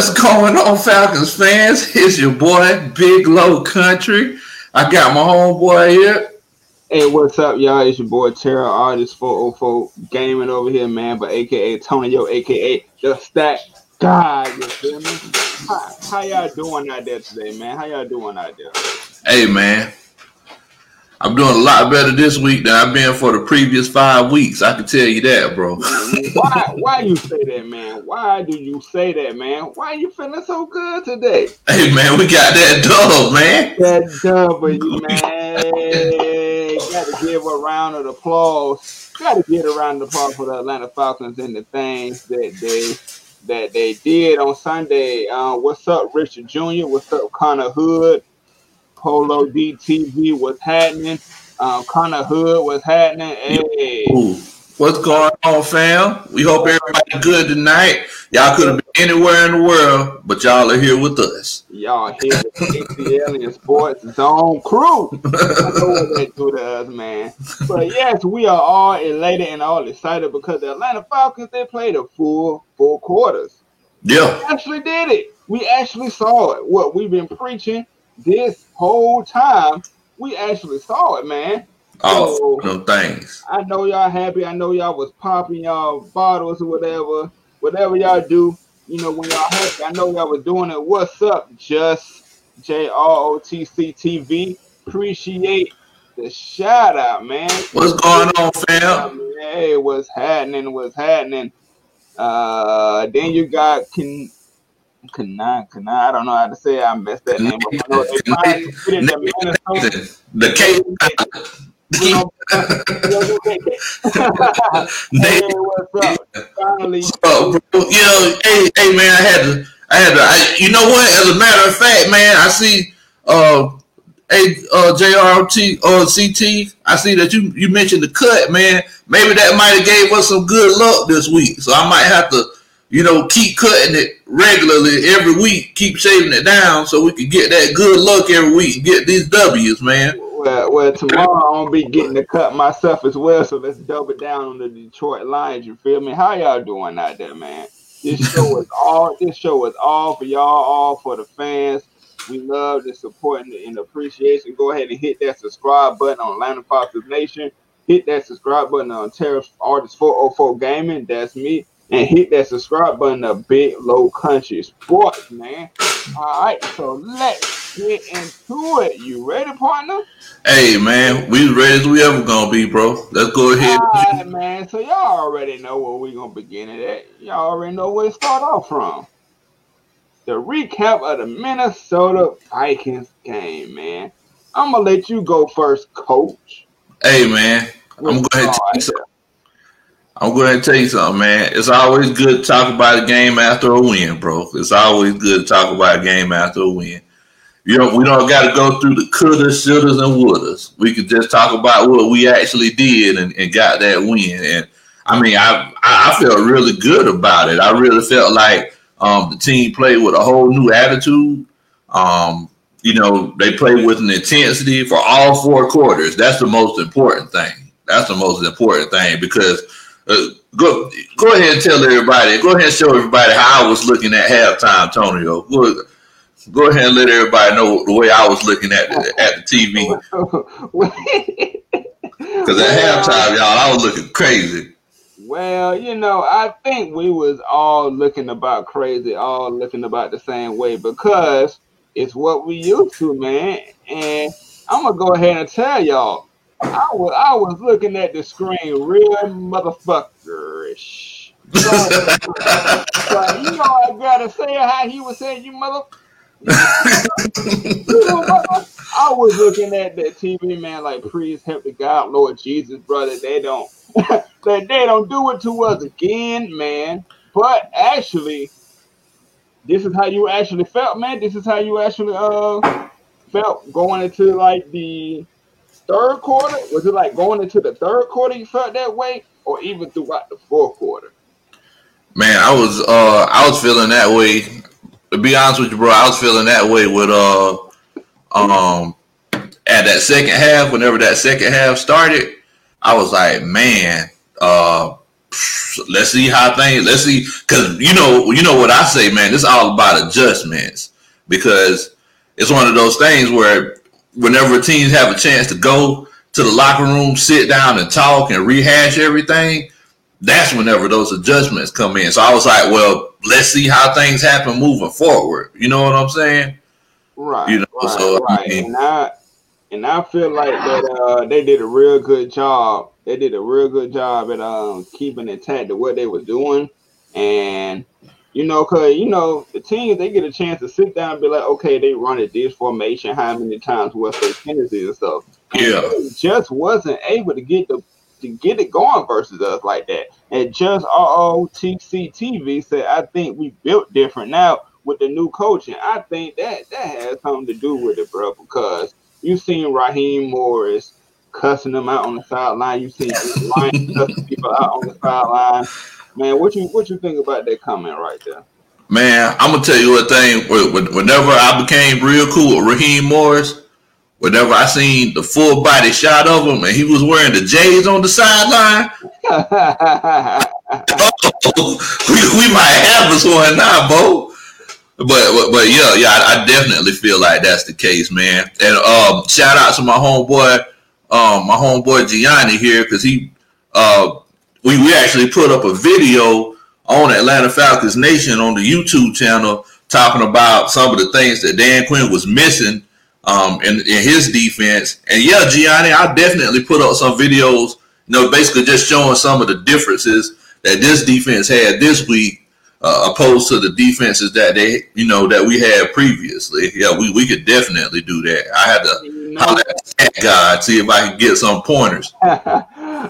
What's going on, Falcons fans? It's your boy, Big Low Country. I got my homeboy here. Hey, what's up, y'all? It's your boy Terror Artist 404 Gaming over here, man. But aka Tonyo, aka the Stack God. You feel me? How, how y'all doing out there today, man? How y'all doing out there? Hey, man. I'm doing a lot better this week than I've been for the previous five weeks. I can tell you that, bro. why? Why you say that, man? Why do you say that, man? Why you feeling so good today? Hey, man, we got that dub, man. That W, man. got to give a round of applause. Got to get a round of applause for the Atlanta Falcons and the things that they that they did on Sunday. Uh, what's up, Richard Jr.? What's up, Connor Hood? Polo DTV was happening. Um, Connor Hood was happening. Hey. Ooh. What's going on, fam? We hope everybody good tonight. Y'all could have been anywhere in the world, but y'all are here with us. Y'all here with the ACL Sports Zone crew. I know what they do to us, man. But yes, we are all elated and all excited because the Atlanta Falcons they played a full four quarters. Yeah, we actually did it. We actually saw it. What we've been preaching this whole time, we actually saw it, man. Oh, so, no thanks. I know y'all happy. I know y'all was popping y'all bottles or whatever, whatever y'all do. You know when y'all happy. I know y'all was doing it. What's up, just J R O T C T V? Appreciate the shout out, man. What's going on, fam? Hey, what's happening? What's happening? Uh, then you got can Kana, Kana, I don't know how to say it. I messed that name up. I know the, the K. hey, what's up? Finally, so, bro, you know, hey, hey, man, I had to, I had to, I, you know what? As a matter of fact, man, I see, uh, hey, uh, JRT or uh, CT, I see that you you mentioned the cut, man. Maybe that might have gave us some good luck this week, so I might have to you know, keep cutting it regularly every week, keep shaving it down so we can get that good luck every week, and get these W's, man. Well, well, tomorrow I'm gonna be getting the cut myself as well, so let's double down on the Detroit Lions. You feel me? How y'all doing out there, man? This show is all. This show is all for y'all, all for the fans. We love the support and the, and appreciation. Go ahead and hit that subscribe button on Atlanta Falcons Nation. Hit that subscribe button on Terror Artist 404 Gaming. That's me and hit that subscribe button of Big Low Country Sports, man. All right, so let's get into it. You ready, partner? Hey, man, we as ready as we ever gonna be, bro. Let's go ahead. All right, man. So y'all already know where we gonna begin it at. Y'all already know where to start off from. The recap of the Minnesota Vikings game, man. I'm gonna let you go first, coach. Hey, man. I'm gonna go ahead and tell you something. I'm going to tell you something, man. It's always good to talk about a game after a win, bro. It's always good to talk about a game after a win. You know, we don't got to go through the couldas, shouldas, and wouldas. We could just talk about what we actually did and, and got that win. And I mean, I I felt really good about it. I really felt like um, the team played with a whole new attitude. Um, you know, they played with an intensity for all four quarters. That's the most important thing. That's the most important thing because uh, go go ahead and tell everybody. Go ahead and show everybody how I was looking at halftime, Tonyo. Go, go ahead and let everybody know the way I was looking at the, at the TV. Because at halftime, y'all, I was looking crazy. Well, you know, I think we was all looking about crazy, all looking about the same way because it's what we used to, man. And I'm gonna go ahead and tell y'all, I was I was looking at the screen real motherfuckerish. but you know I gotta say how he was saying you mother. I was looking at that TV man like please help the God Lord Jesus brother they don't that they don't do it to us again man but actually this is how you actually felt man this is how you actually uh felt going into like the third quarter? Was it like going into the third quarter you felt that way, or even throughout the fourth quarter? Man, I was uh I was feeling that way. To be honest with you, bro, I was feeling that way with uh um at that second half. Whenever that second half started, I was like, man, uh, let's see how things. Let's see, because you know, you know what I say, man. It's all about adjustments because it's one of those things where whenever teams have a chance to go to the locker room, sit down and talk and rehash everything, that's whenever those adjustments come in. So I was like, well, let's see how things happen moving forward. You know what I'm saying? Right. You know, right, so right. I mean, and I and I feel like that uh, they did a real good job. They did a real good job at um, keeping intact to what they were doing, and you know, cause you know the teams they get a chance to sit down and be like, okay, they run at this formation, how many times, what's their tendencies and stuff. And yeah, just wasn't able to get the to get it going versus us like that. And just ROTC TV said, I think we built different now with the new coaching. I think that that has something to do with it, bro, because you've seen Raheem Morris cussing them out on the sideline. You see Lions cussing people out on the sideline. Man, what you what you think about that comment right there? Man, I'm gonna tell you one thing. Whenever I became real cool with Raheem Morris, whenever I seen the full body shot of him and he was wearing the J's on the sideline, we, we might have us one now, Bo. But, but, but yeah, yeah, I, I, definitely feel like that's the case, man. And um, shout out to my homeboy, um, my homeboy Gianni here, because he, uh, we we actually put up a video on Atlanta Falcons Nation on the YouTube channel talking about some of the things that Dan Quinn was missing um, in, in his defense. And yeah, Gianni, I definitely put up some videos, you know, basically just showing some of the differences that this defense had this week uh, opposed to the defenses that they, you know, that we had previously. Yeah, we, we could definitely do that. I had to you know, holler at that guy see if I can get some pointers.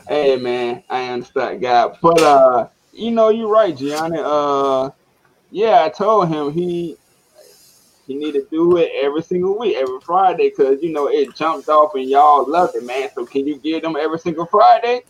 hey man, I understand, guy, but uh, you know, you're right, Gianni. Uh, yeah, I told him he he need to do it every single week, every Friday, because you know it jumped off and y'all loved it, man. So can you give them every single Friday?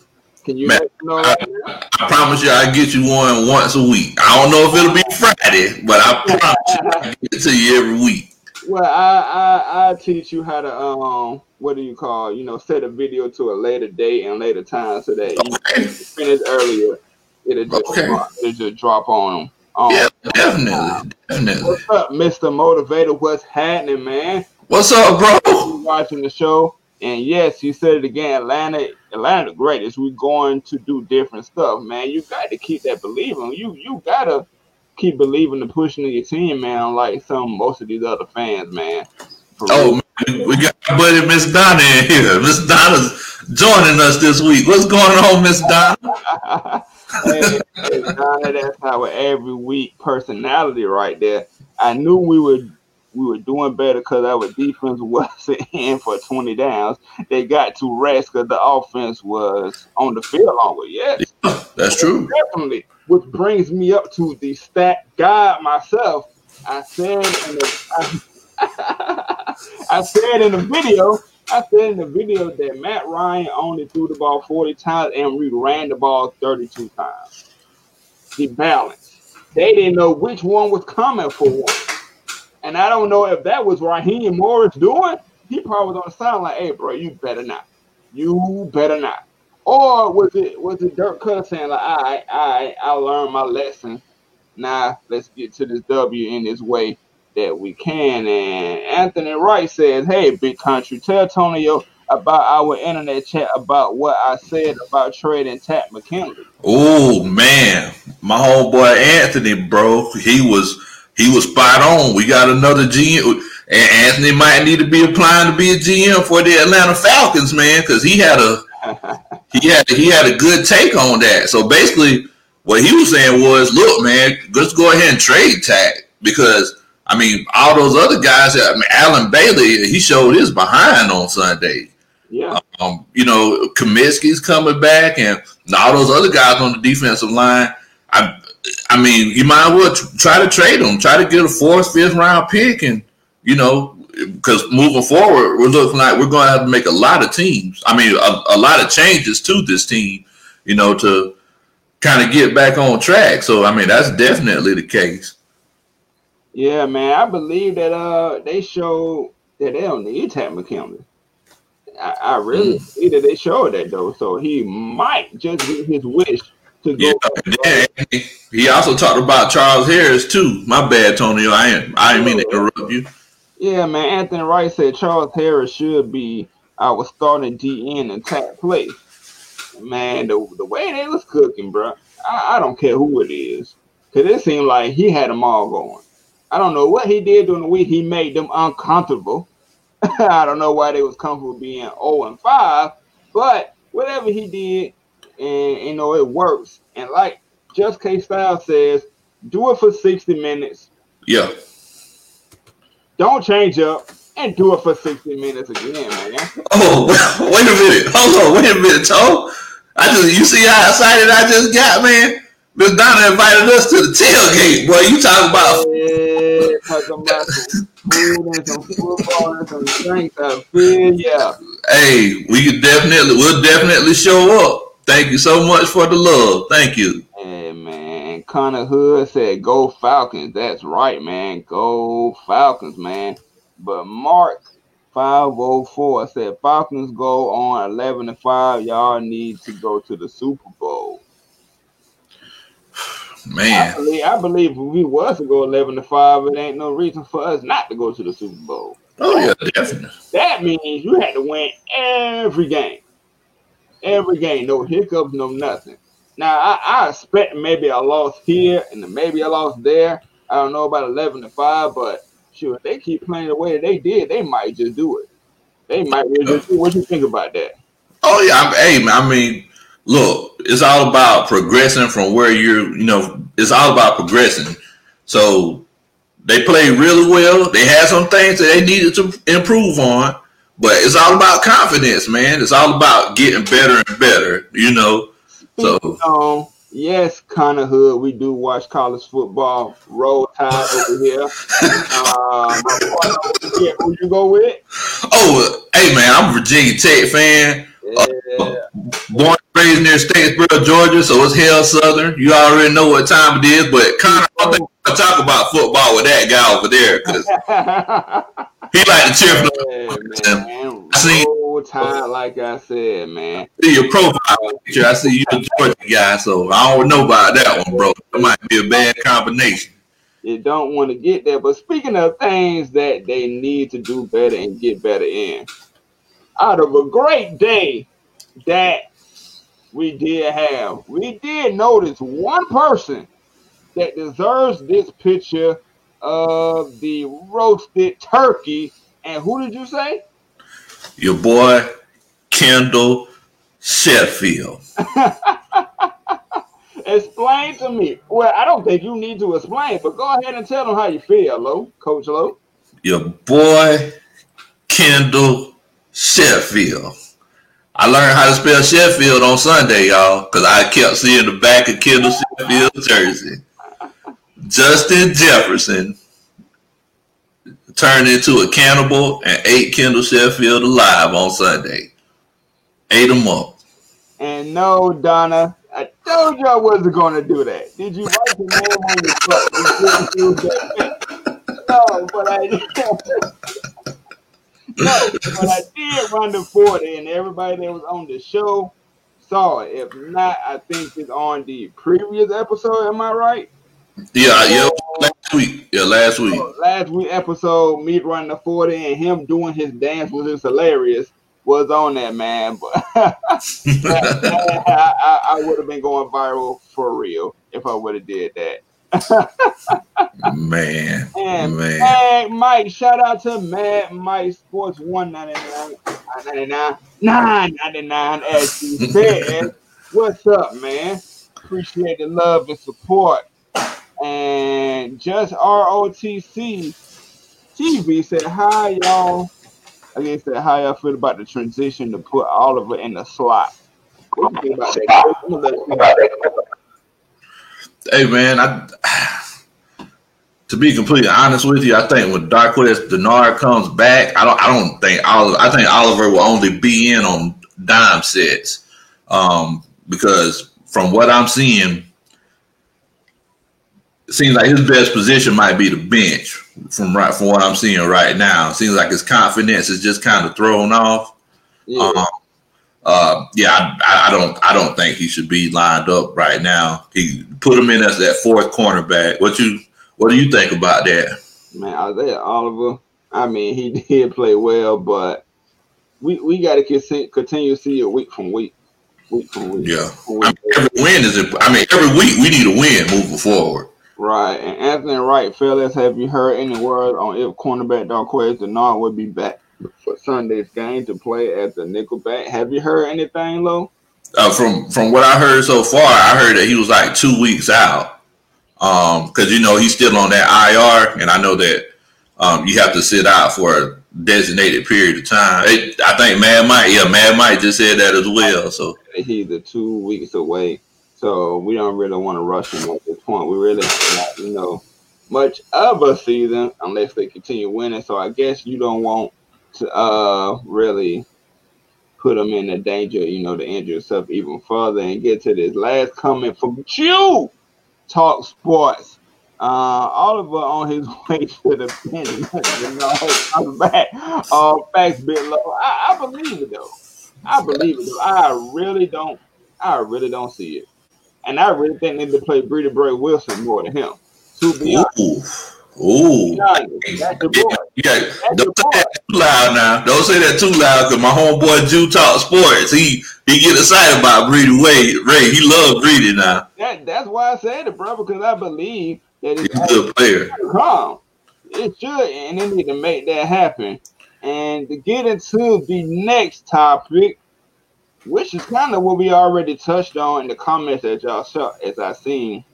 Can you Man, know I, I, promise you I get you one once a week. I don't know if it'll be Friday, but I promise you I get it to you every week. Well, I, I I teach you how to um what do you call you know set a video to a later date and later time so that okay. you finish earlier. It'll just okay. drop, it'll just drop on them. Um, yeah, definitely, definitely. What's up, Mister Motivator? What's happening, man? What's up, bro? watching the show. And yes, you said it again. Atlanta, Atlanta, the greatest. We're going to do different stuff, man. You got to keep that believing. You you gotta keep believing and pushing in your team, man. Like some most of these other fans, man. oh, man, we got our buddy Miss Donna in here. Miss Donna's joining us this week. What's going on, Miss Donna? hey, Donna, that's our every week personality right there. I knew we would we were doing better because our defense wasn't in for 20 downs. They got to rest because the offense was on the field longer. Yes, yeah, that's true. Definitely. Which brings me up to the stat guy myself. I said in the I, I said in the video, I said in the video that Matt Ryan only threw the ball 40 times and we ran the ball 32 times. The balance. They didn't know which one was coming for one. And I don't know if that was Raheem Morris doing. He probably was on the sound like, "Hey, bro, you better not. You better not." Or was it was it Dirk Koetter saying like, "I I I learned my lesson. Now let's get to this W in this way that we can." And Anthony Wright says, "Hey, big country, tell Tonio about our internet chat about what I said about trading Takk McKinley." Oh man, my homeboy Anthony, bro, he was he was spot on. We got another GM, and Anthony might need to be applying to be a GM for the Atlanta Falcons, man, because he had a he had he had a good take on that. So basically, what he was saying was, look, man, let's go ahead and trade Takk because I mean, all those other guys. I mean, Allen Bailey, he showed his behind on Sunday. Yeah. Um, you know, Cominsky's coming back, and all those other guys on the defensive line. I I mean, you might well try to trade them. try to get a fourth, fifth round pick, and you know, because moving forward, we're looking like we're going to have to make a lot of teams. I mean, a, a lot of changes to this team, you know, to kind of get back on track. So, I mean, that's definitely the case. Yeah, man, I believe that uh they showed that they don't need Takk McKinley. I, I really mm. see that they showed that though, so he might just get his wish to go. Yeah, yeah, he also talked about Charles Harris too. My bad, Tony. I ain't I didn't mean to interrupt you. Yeah, man. Anthony Wright said Charles Harris should be our starting DN in tap place. Man, the, the way they was cooking, bro, I, I don't care who it is. Because it seemed like he had them all going. I don't know what he did during the week. He made them uncomfortable. I don't know why they was comfortable being 0 and 5, but whatever he did, and you know, it works. And like Just K Style says, do it for 60 minutes. Yeah. Don't change up and do it for 60 minutes again, man. Oh, wait a minute. Hold on, wait a minute, Toe. I just you see how excited I just got, man. Miss Donna invited us to the tailgate. Boy, you talking about yeah, talking about some food and some football and some drinks. I feel yeah. Hey, we could definitely we'll definitely show up. Thank you so much for the love. Thank you. Connor Hood said go Falcons. That's right, man. Go Falcons, man. But Mark 504 said Falcons go on 11 to 5. Y'all need to go to the Super Bowl. Man, I believe, I believe if we was to go 11 to 5, it ain't no reason for us not to go to the Super Bowl. Oh, yeah, definitely. That means you had to win every game. Every game. No hiccups, no nothing. Now, I, I expect maybe a loss here and maybe a loss there. I don't know about 11 to 5, but sure, if they keep playing the way they did, they might just do it. They might just do What you think about that? Oh, yeah. I'm, hey, I mean, look, it's all about progressing from where you're, you know, it's all about progressing. So they played really well. They had some things that they needed to improve on, but it's all about confidence, man. It's all about getting better and better, you know. So yes, Connor Hood, we do watch college football. Roll Tide over here. uh, who you go with? Oh, hey man, I'm a Virginia Tech fan. Yeah. Born and raised near Statesboro, Georgia, so it's hell southern. You already know what time it is, but Connor, I think I talk about football with that guy over there because he like to cheer for the man, I see time, like I said, man. See your profile picture. I see you a Georgia guy, so I don't know about that one, bro. It might be a bad combination. You don't want to get there. But speaking of things that they need to do better and get better in, out of a great day that we did have, we did notice one person that deserves this picture of the roasted turkey. And who did you say? Your boy, Kendall Sheffield. explain to me. Well, I don't think you need to explain, but go ahead and tell them how you feel, Lo, Coach Lo. Your boy, Kendall Sheffield. I learned how to spell Sheffield on Sunday, y'all, because I kept seeing the back of Kendall Sheffield jersey. Justin Jefferson turned into a cannibal and ate Kendall Sheffield alive on Sunday. Ate him up. And no, Donna, I told you I wasn't going to do that. Did you write the name on your foot? no, but I no, but I did run the 40, and everybody that was on the show saw it. If not, I think it's on the previous episode. Am I right? Yeah, yeah, last week. Yeah, last week. last week episode, me running the 40 and him doing his dance was just hilarious. Was on that man, but I, I, I would have been going viral for real if I would have did that. Man, and man. Mad Mike, shout out to Mad Mike Sports 199, 999, 999, as he said. What's up, man? Appreciate the love and support. And Just ROTC TV said, Hi, y'all. I guess that How y'all feel about the transition to put Oliver in the slot? Hey, man, I. To be completely honest with you, I think when Darqueze Dennard comes back, I don't. I don't think Oliver. I think Oliver will only be in on dime sets, um, because from what I'm seeing, it seems like his best position might be the bench from right from what I'm seeing right now. It seems like his confidence is just kind of thrown off. Yeah. Um, uh, yeah, I, I, don't I don't think he should be lined up right now. He put him in as that fourth cornerback. What you what do you think about that? Man, Isaiah Oliver. I mean, he did play well, but we we got to continue to see it week from week. Week from week. Yeah, from week. I mean, every win is. I mean, every week we need a win moving forward. Right, and Anthony Wright, fellas, have you heard any word on if cornerback Darqueze Dennard will be back for Sunday's game to play at the nickelback? Have you heard anything, Lo? Uh, from from what I heard so far, I heard that he was like two weeks out. Um, because you know he's still on that IR, and I know that um you have to sit out for a designated period of time. It, I think Mad Mike, yeah, Mad Mike just said that as well. So he's the two weeks away. So we don't really want to rush him at this point. We really not, you know, much of a season unless they continue winning. So I guess you don't want to uh really put him in a danger, you know, to injure himself even further. And get to this last comment from Q Talk Sports. Uh, Oliver on his way to the pen, you know, I'm back. Uh, facts, below. I, I believe it though. I believe it though. I really don't. I really don't see it. And I really think they need to play Blidi Wreh-Wilson more than him. To be honest. Ooh. That's the boy. Yeah, don't say that too loud now. Don't say that too loud because my homeboy Q Talk sports. He he get excited about Blidi Wade. Ray, he loves Blidi now. That, that's why I said it, bro, because I believe that it's He's a good player. Come. It should, and they need to make that happen. And to get into the next topic, which is kind of what we already touched on in the comments that y'all saw as I seen.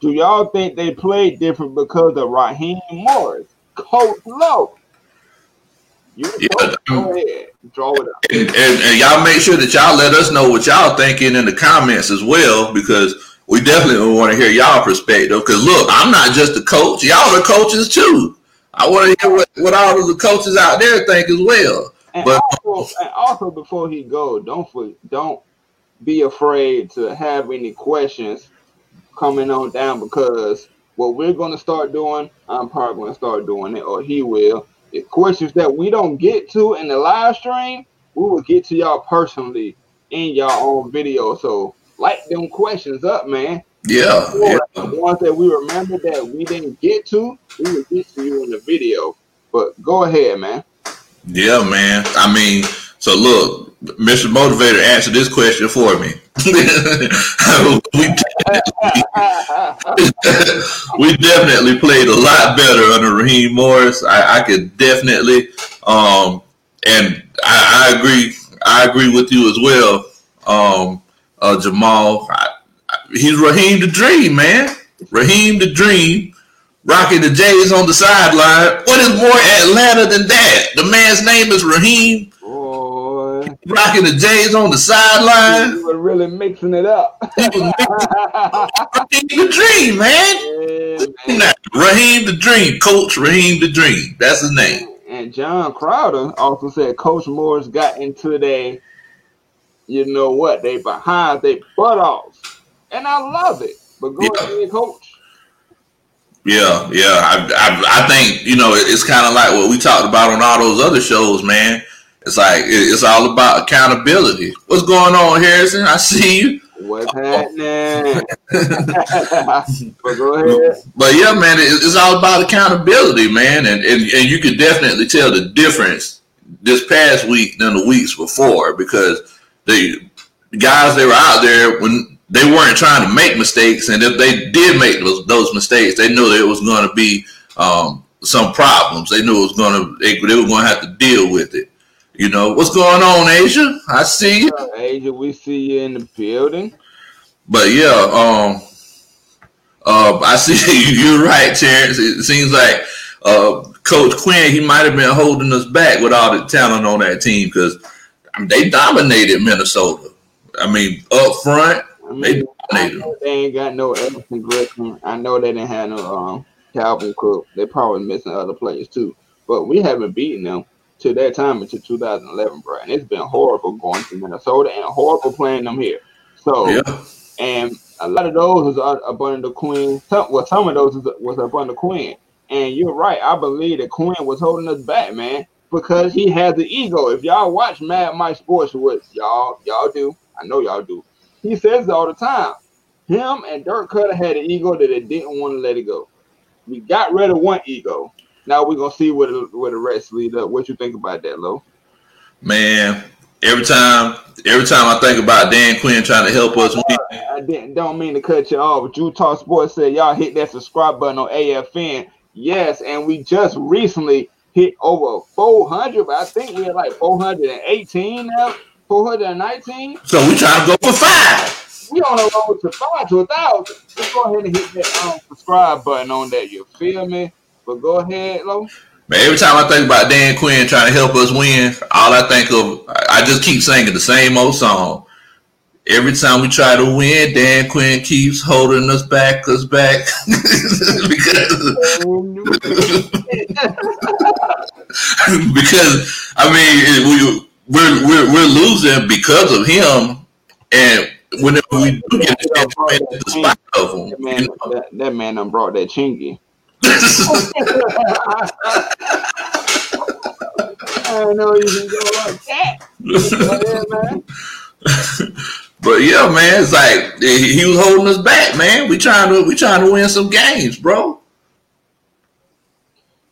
Do y'all think they played different because of Raheem Morris, Coach Lowe? You yeah, go ahead, draw it up. And, and, and, y'all make sure that y'all let us know what y'all thinking in the comments as well, because we definitely want to hear y'all perspective. Because look, I'm not just a coach; y'all are coaches too. I want to hear what, what all of the coaches out there think as well. And but also, and also before he go, don't for, don't be afraid to have any questions coming on down because what we're going to start doing, I'm probably going to start doing it, or he will. The questions that we don't get to in the live stream, we will get to y'all personally in y'all own video. So light them questions up, man. Yeah, yeah. The ones that we remember that we didn't get to, we will get to you in the video. But go ahead, man. Yeah, man. I mean, so look, Mr. Motivator answered this question for me. we, definitely, played a lot better under Raheem Morris. I, I could definitely, um, and I, I, agree. I agree with you as well, um, uh, Jamal. I, he's Raheem the Dream, man. Raheem the Dream rocking the Jays on the sideline. What is more Atlanta than that? The man's name is Raheem. Rocking the Jays on the sideline. You were really mixing it up. Raheem the Dream, man. Yeah, man. Raheem the Dream. Coach Raheem the Dream. That's his name. And John Crowder also said Coach Morris got into their, you know what, they behind they butt off. And I love it. But go yeah. ahead, coach. Yeah, yeah. I, I, I think you know it's kind of like what we talked about on all those other shows, man. It's like it's all about accountability. What's going on, Harrison? I see you. What's happening? but. But yeah, man, it's all about accountability, man, and, and and you could definitely tell the difference this past week than the weeks before because the guys that were out there when they weren't trying to make mistakes, and if they did make those, those mistakes, they knew there was going to be um, some problems. They knew it was going to they, they were going to have to deal with it. You know what's going on, Asia? I see you, Asia. We see you in the building. But yeah, um, uh, I see you. You're right, Terrence. It seems like uh, Coach Quinn he might have been holding us back with all the talent on that team because I mean, they dominated Minnesota. I mean, up front, I mean, they, they ain't got no Everson Griffen. I know they didn't have no um, Dalvin Cook. They're probably missing other players too. But we haven't beaten them to that time until 2011, bro. And it's been horrible going to Minnesota and horrible playing them here. So, yeah. and a lot of those was up under the Quinn. Some, well, some of those was, up under Quinn. And you're right. I believe that Quinn was holding us back, man. because he has the ego. If y'all watch Mad Mike Sports, what y'all y'all do, I know y'all do. He says it all the time. Him and Dirk Koetter had an ego that they didn't want to let it go. We got rid of one ego. Now we're gonna see where the, where the rest lead up. What you think about that, Lo? Man, every time every time I think about Dan Quinn trying to help us win. I didn't don't mean to cut you off, but Utah Sports said y'all hit that subscribe button on AFN. Yes, and we just recently hit over 400, but I think we're like 418 now, 419. So we trying to go for five. We on the road to five to a thousand. Let's go ahead and hit that um, subscribe button on that. You feel me? But go ahead, Lo. Man, every time I think about Dan Quinn trying to help us win, all I think of, I just keep singing the same old song. Every time we try to win, Dan Quinn keeps holding us back, us back. because, oh, because I mean, we we're, we're we're losing because of him, and whenever we do get a chance to win, the spot of him, That man, you know. that, that man done brought that chingy. I know you can go like that. But yeah, man, it's like he he was holding us back, man. We trying to we trying to win some games, bro.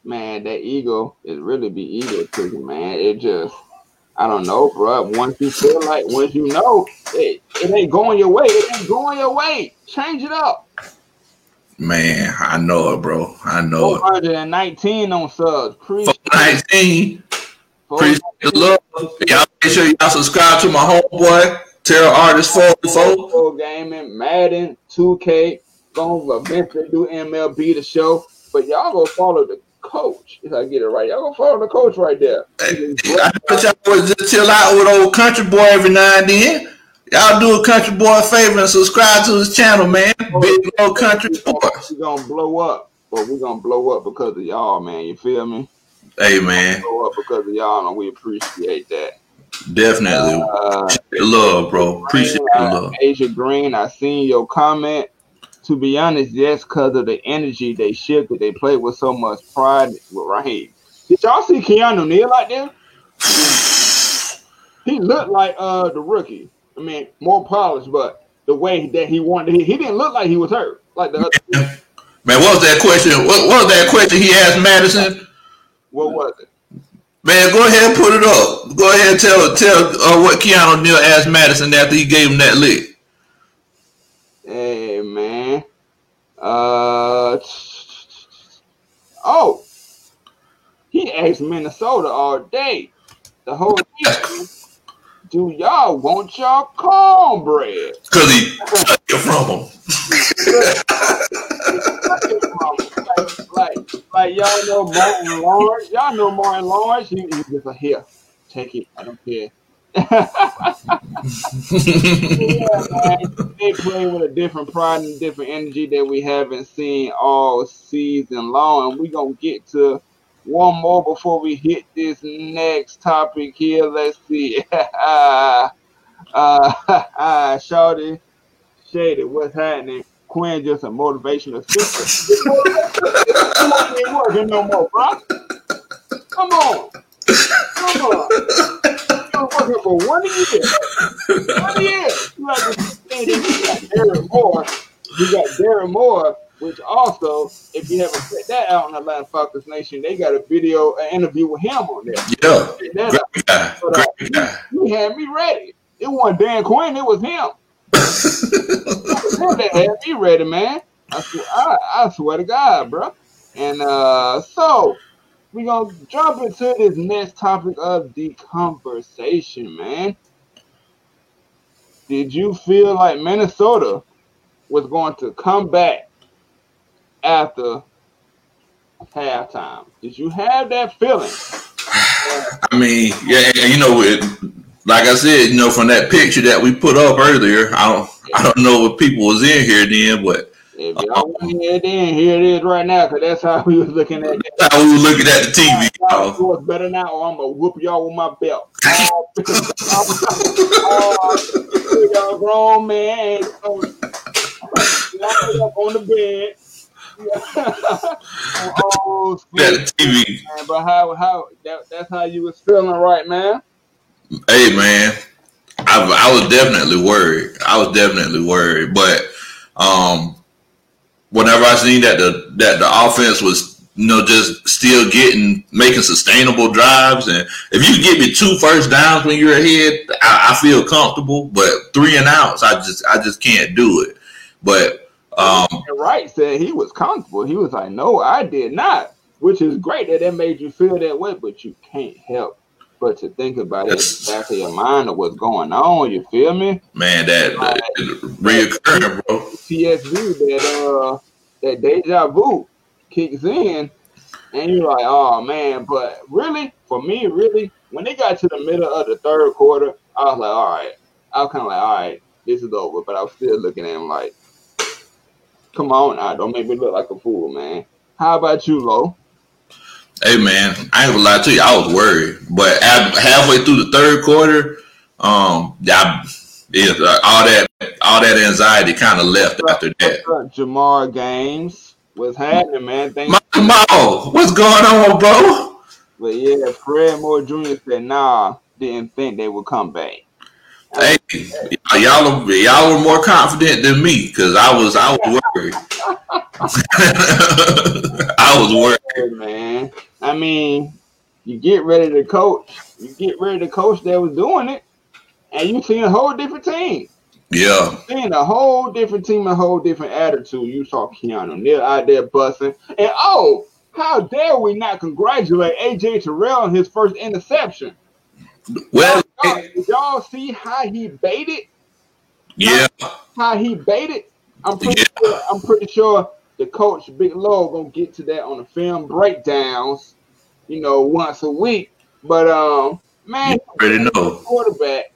Man, that ego is really be egotism, man. It just, I don't know, bro. Once you feel like, once you know, it, it ain't going your way. It ain't going your way. Change it up. Man, I know it, bro. I know it. 419 on subs. Pre- 419. Appreciate the love. Y'all make sure y'all subscribe to my homeboy, Terror Artist 44. Football gaming, Madden, 2K, gonna eventually do MLB the show. But y'all go follow the coach. If I get it right, y'all go follow the coach right there. I bet y'all would just chill out with old country boy every now and then. Y'all do a country boy a favor and subscribe to his channel, man. Big old country sports. We're gonna blow up, but we're gonna blow up because of y'all, man. You feel me? Hey, man, Blow up because of y'all, and we appreciate that. definitely. Uh, love, bro. Appreciate the love. Asia Green, I seen your comment. To be honest, yes, because of the energy they shifted, they played with so much pride Raheem. Did y'all see Keanu Neal like that? He looked like uh the rookie. I mean, more polished, but the way that he wanted, he, he didn't look like he was hurt. Like the other, Man, what was that question? What, what was that question he asked Mattison? what was it? Man, go ahead and put it up. Go ahead and tell tell uh, what Keanu Neal asked Mattison after he gave him that lick. Hey man. Uh oh. He asked Minnesota all day. The whole day. Do y'all want y'all cornbread? Because he took it from him. like, like, like y'all know Martin Lawrence. Y'all know Martin Lawrence. He, he just like, here, take it. I don't care. yeah, man. They play with a different pride and different energy that we haven't seen all season long. And we're going to get to one more before we hit this next topic here. Let's see. uh, Shawty, Shady, what's happening? Quinn just a motivational speaker. Working no more, bro. Come on. Come on. For one year. One year. You got Darren Moore. You got Darren Moore, which also, if you haven't checked that out on Atlanta Falcons Nation, they got a video, an interview with him on there. Yeah, that great guy, But, uh, great guy. He had me ready. It wasn't Dan Quinn, it was him. It was him that had me ready, man. I swear, I, I swear to God, bro. And uh, so we're gonna jump into this next topic of the conversation, man. Did you feel like Minnesota was going to come back after halftime? Did you have that feeling? I mean, yeah, and you know, it, like I said, you know, from that picture that we put up earlier, I don't, I don't know if people was in here then, but If uh, y'all want to hear it then, here it is right now, because that's how we was looking at that's how we were looking at the TV. Y'all dog. it's better now, or I'm gonna whoop y'all with my belt. oh, y'all grown man. Lock it up on the bed. Old that TV. Man, but how how that, that's how you was feeling right, man? Hey man, I, I was definitely worried. I was definitely worried, but um, whenever I seen that the that the offense was you know just still getting making sustainable drives, and if you give me two first downs when you're ahead, I, I feel comfortable. But three and outs, I just I just can't do it. But um, Wright said he was comfortable. He was like, "No, I did not," which is great that that made you feel that way. But you can't help but to think about it in the back of your mind of what's going on. You feel me? Man, that, like, reoccurring, bro. TSV, that uh, that deja vu kicks in, and you're like, "Oh man!" But really, for me, really, when they got to the middle of the third quarter, I was like, "All right." I was kind of like, "All right, this is over," but I was still looking at him like Come on now, don't make me look like a fool, man. How about you, Lo? Hey man, I ain't gonna lie to you, I was worried, but halfway through the third quarter, um, yeah, yeah all that all that anxiety kind of left after that. Jamar Games, what's happening, man? Thanks. Mo, what's going on, bro? But yeah, Fred Moore Jr. said, "Nah, didn't think they would come back." Hey, y'all, y'all were more confident than me because I was, I was worried. I was worried, man. I mean, you get ready to coach, you get ready to coach that was doing it, and you see a whole different team. Yeah, seeing a whole different team, a whole different attitude. You saw Keanu Neal out there busting, and oh, how dare we not congratulate AJ Terrell on his first interception? Well, y'all, did y'all see how he baited? Yeah. How he baited? I'm pretty yeah. sure. I'm pretty sure the coach Big Low gonna get to that on the film breakdowns. You know, once a week. But um, man, you already know quarterback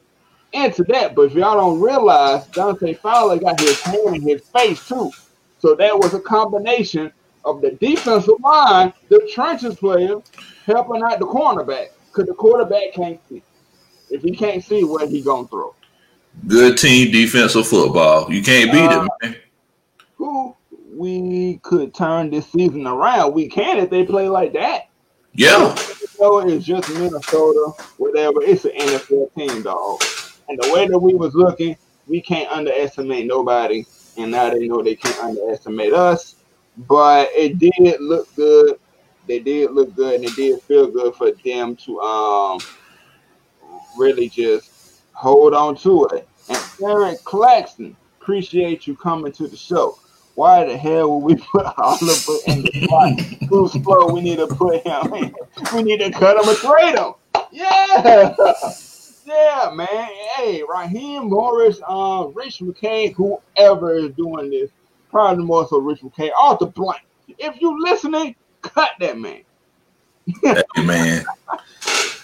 into that. But if y'all don't realize, Dante Fowler got his hand in his face too. So that was a combination of the defensive line, the trenches player, helping out the cornerback because the quarterback can't see. If he can't see, where he gonna throw? Good team defensive football. You can't beat uh, it, man. Who we could turn this season around? We can if they play like that. Yeah. So it's just Minnesota, whatever. It's an NFL team, dog. And the way that we was looking, we can't underestimate nobody. And now they know they can't underestimate us. But it did look good they did look good and it did feel good for them to um really just hold on to it. And Eric Claxton, appreciate you coming to the show. Why the hell would we put Oliver in the spot? Too slow. We need to put him in. We need to cut him and trade him. Yeah. Yeah, man. Hey, Raheem Morris, uh, Rich McKay, whoever is doing this, probably more so Rich McKay, the blank. If you listening, cut that man. Hey, man.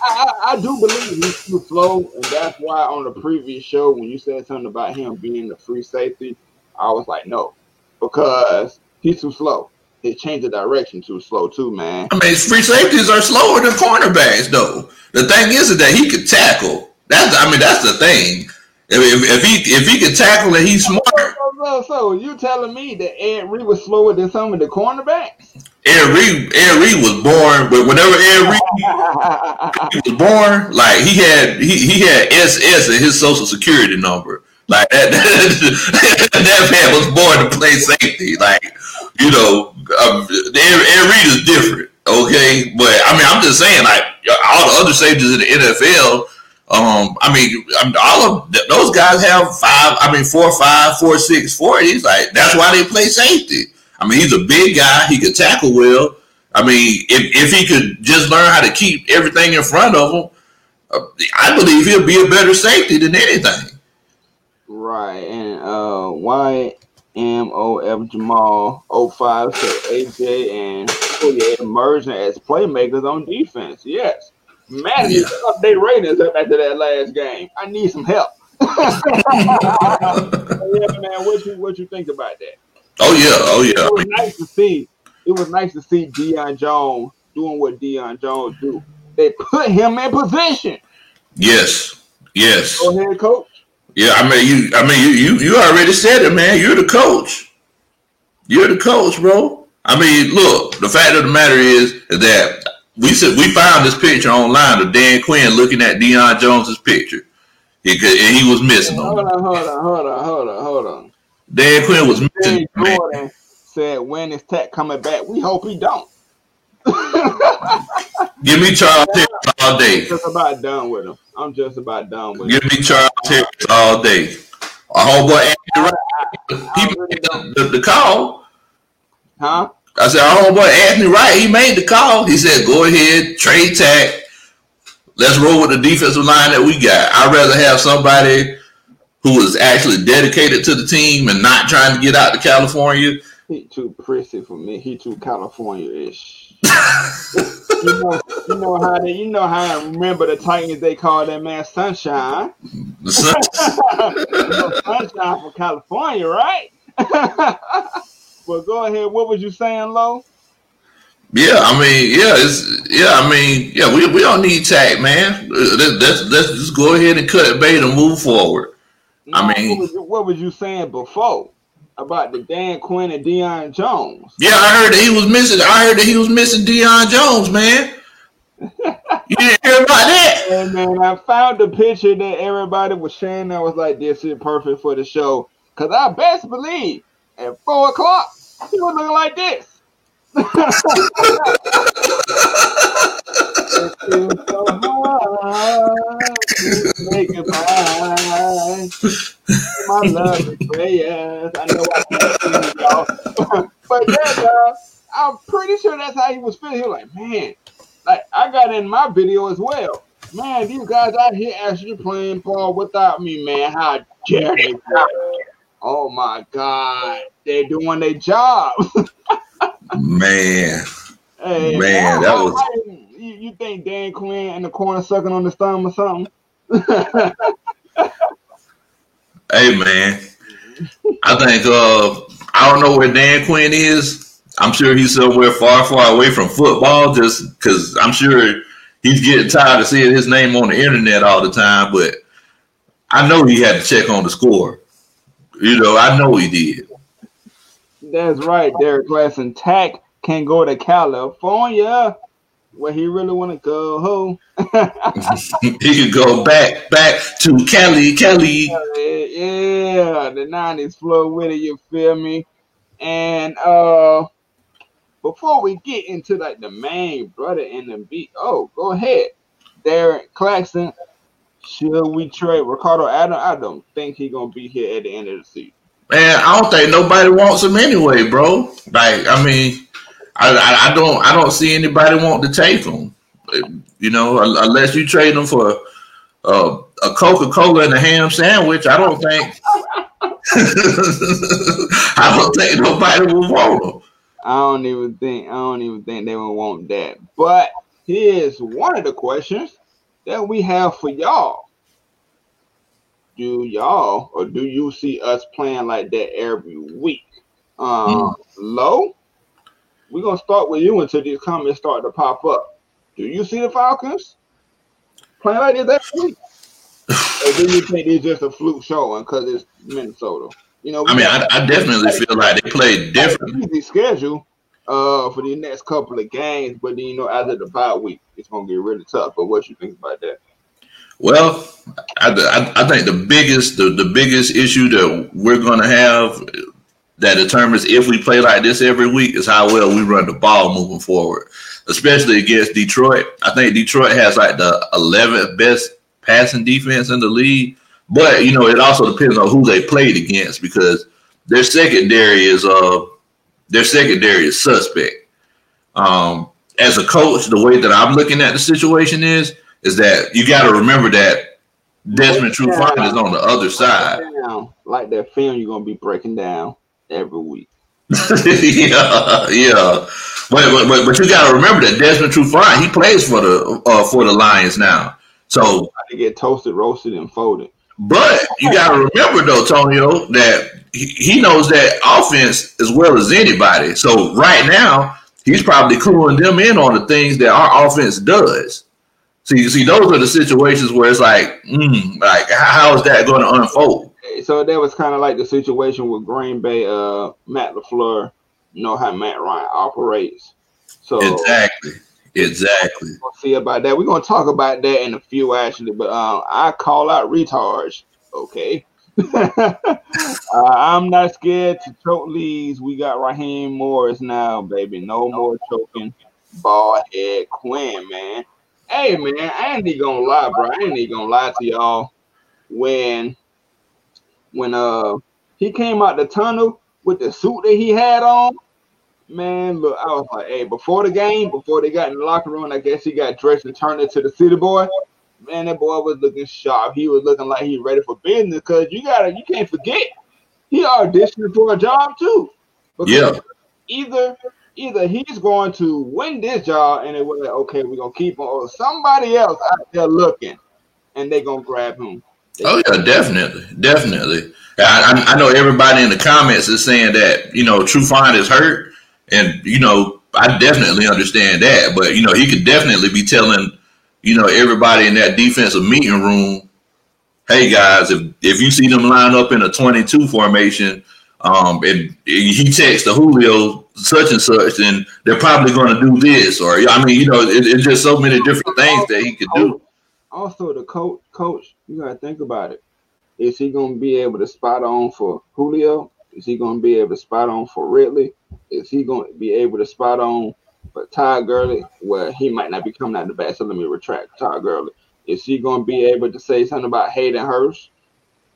I, I, do believe he's too slow, and that's why on the previous show when you said something about him being the free safety, I was like, no, because he's too slow. He changed the direction too slow too, man. I mean, free safeties are slower than cornerbacks, though. The thing is that he could tackle. That's I mean, that's the thing. If, if, if he if he could tackle and he's smart. So, so, so you telling me that Ed Reed was slower than some of the cornerbacks? Ed Reed, Ed Reed was born, but whenever Ed Reed was born, like he had he, he had SS in his social security number. Like that, that, that man was born to play safety. Like you know, um, Ed, Ed Reed is different. Okay, but I mean, I'm just saying, like all the other safeties in the NFL. Um, I mean, all of those guys have five. I mean, four, five, four, six, four. He's like that's why they play safety. I mean, he's a big guy. He could tackle well. I mean, if, if he could just learn how to keep everything in front of him, uh, I believe he'll be a better safety than anything. Right. And uh, YMOF Jamal 05 said AJ and emerging as playmakers on defense. Yes. Man, yeah. update ratings up after that last game. I need some help. yeah, man, what you what you think about that? Oh yeah, oh yeah. It was nice to see. It was nice to see Deion Jones doing what Deion Jones do. They put him in position. Yes, yes. Go ahead, coach. Yeah, I mean you. I mean you. You, you already said it, man. You're the coach. You're the coach, bro. I mean, look, the fact of the matter is, is that we said we found this picture online of Dan Quinn looking at Deion Jones's picture. He could, and he was missing hold on. Hold on, hold on, hold on, hold on. Dan Quinn was missing. Jordan said, "When is Takk coming back? We hope he don't." Give me Charles Harris all day. I'm just about done with him. I'm just about done with Give him. Give me Charles Harris all day. A homeboy Anthony Wright, he made the, the, the call. Huh? I said, our homeboy Anthony Wright, he made the call. He said, go ahead, trade Takk. Let's roll with the defensive line that we got. I'd rather have somebody who is actually dedicated to the team and not trying to get out to California. He too prissy for me. He too California-ish. you know, you know how they, you know how I remember the Titans. They call that man Sunshine. Sun- Sunshine from California, right? but go ahead. What was you saying, Lo? yeah, I mean, yeah, it's yeah, I mean, yeah, we, we don't need Takk, man. Let's, let's, let's just go ahead and cut bait and move forward. I mean- what was, you, what was you saying before about the Dan Quinn and Deion Jones? Yeah, I heard that he was missing. I heard that he was missing Deion Jones, man. You didn't hear about that? And man, I found the picture that everybody was sharing. I was like, this is perfect for the show. Cause I best believe at four o'clock he was looking like this. It feels so hard to say goodbye. My love and prayers. I know I can't sing, y'all. but yeah, dog, I'm pretty sure that's how he was feeling. He was like, man, like I got in my video as well. Man, these guys out here actually playing ball without me, man. How dare they? Oh my God, they're doing their job. Man, hey, Man, that was- You, you think Dan Quinn in the corner sucking on his thumb or something? hey man, I think uh, I don't know where Dan Quinn is. I'm sure he's somewhere far, far away from football, just because I'm sure he's getting tired of seeing his name on the internet all the time. But I know he had to check on the score. You know, I know he did. That's right, Derek Glasson. Takk can go to California, where he really want to go. home. he could go back, back to Cali, Cali. yeah, the nineties flow with it. You feel me? And uh, before we get into like the main brother and the beat, oh, go ahead, Derek Claxton. Should we trade Ricardo Allen? I don't think he gonna be here at the end of the season. Man, I don't think nobody wants him anyway, bro. Like, I mean, I, I, don't, I don't see anybody want to take them. You know, unless you trade them for uh, a Coca Cola and a ham sandwich. I don't think. I don't think nobody will want him. I don't even think I don't even think they would want that. But here's one of the questions that we have for y'all. Do y'all or do you see us playing like that every week? Um, low. We're gonna start with you until these comments start to pop up. Do you see the Falcons playing like this every week? or do you think it's just a fluke showing because it's Minnesota? You know, I mean, I, I definitely feel like they played different. easy schedule uh for the next couple of games, but then you know after the bye week, it's gonna get really tough. But what you think about that? Well, I, I, I think the biggest the, the biggest issue that we're going to have that determines if we play like this every week is how well we run the ball moving forward, especially against Detroit. I think Detroit has like the 11th best passing defense in the league, but you know it also depends on who they played against because their secondary is uh their secondary is suspect. Um, as a coach, the way that I'm looking at the situation is is that you got to remember that Desmond Trufant is on the other side. Like that film you're gonna be breaking down every week. yeah, yeah. But, but but you got to remember that Desmond Trufant he plays for the uh, for the Lions now. So, I get toasted, roasted, and folded. but you got to remember though, Tonio, that he, he knows that offense as well as anybody. So right now he's probably cluing them in on the things that our offense does. So you see, those are the situations where it's like, mm, like how is that going to unfold? So that was kind of like the situation with Green Bay, uh, Matt LaFleur, know how Matt Ryan operates. So exactly, exactly. We'll see about that. We're gonna talk about that in a few actually, but uh, I call out retards. Okay. uh, I'm not scared to choke leads. We got Raheem Morris now, baby. No more choking ball head Quinn, man. Hey man, I ain't even gonna lie, bro. I ain't even gonna lie to y'all. When when uh he came out the tunnel with the suit that he had on, man, look, I was like, hey, before the game, before they got in the locker room, I guess he got dressed and turned into the city boy man, that boy was looking sharp. He was looking like he ready for business because you gotta, you can't forget, he auditioned for a job too. yeah. Either either he's going to win this job and it was like, okay, we're gonna keep him, or somebody else out there looking and they gonna grab him. Oh yeah, definitely, definitely. I, I know everybody in the comments is saying that you know Trufant is hurt, and you know I definitely understand that, but you know he could definitely be telling you know, everybody in that defensive meeting room, hey guys, if if you see them line up in a 22 formation, um, and he texts the Julio such and such, then they're probably going to do this, or I mean, you know, it, it's just so many different things that he could do. Also, the coach, coach, you got to think about it. Is he to be able to spot on for Julio? Is he to be able to spot on for Ridley? Is he to be able to spot on for Todd Gurley, well, he might not be coming out the back, so let me retract Todd Gurley. Is he to be able to say something about Hayden Hurst?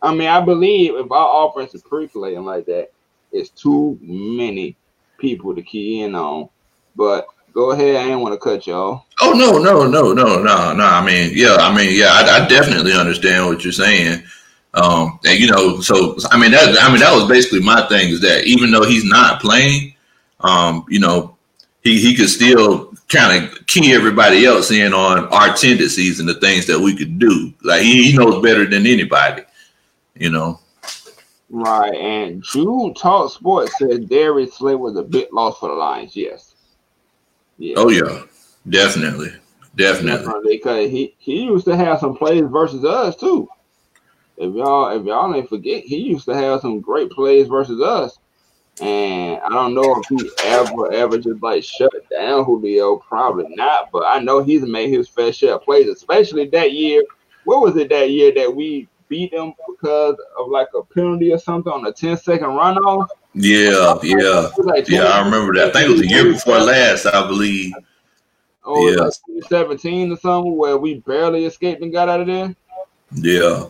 I mean, I believe if our offense is percolating like that, it's too many people to key in on. But go ahead, I didn't want to cut y'all. Oh no, no, no, no, no, no. I mean, yeah, I mean, yeah, I, I definitely understand what you're saying. Um, and you know, so I mean that I mean that was basically my thing is that even though he's not playing, um, you know, he he could still kind of key everybody else in on our tendencies and the things that we could do. Like he, he knows better than anybody, you know. Right, and Q Talk Sports said Darius Slay was a big loss for the Lions. Yes. Yeah. Oh yeah, definitely, definitely. Because he he used to have some plays versus us too. If y'all if y'all ain't forget, he used to have some great plays versus us. And I don't know if he ever, ever just like shut down Julio. Probably not. But I know he's made his fair share of plays, especially that year. What was it that year that we beat them because of like a penalty or something on a 10 second runoff? Yeah, yeah. Like yeah, I remember that. I think it was the year before last, I believe. Oh, yeah. Like 17 or something where we barely escaped and got out of there? Yeah.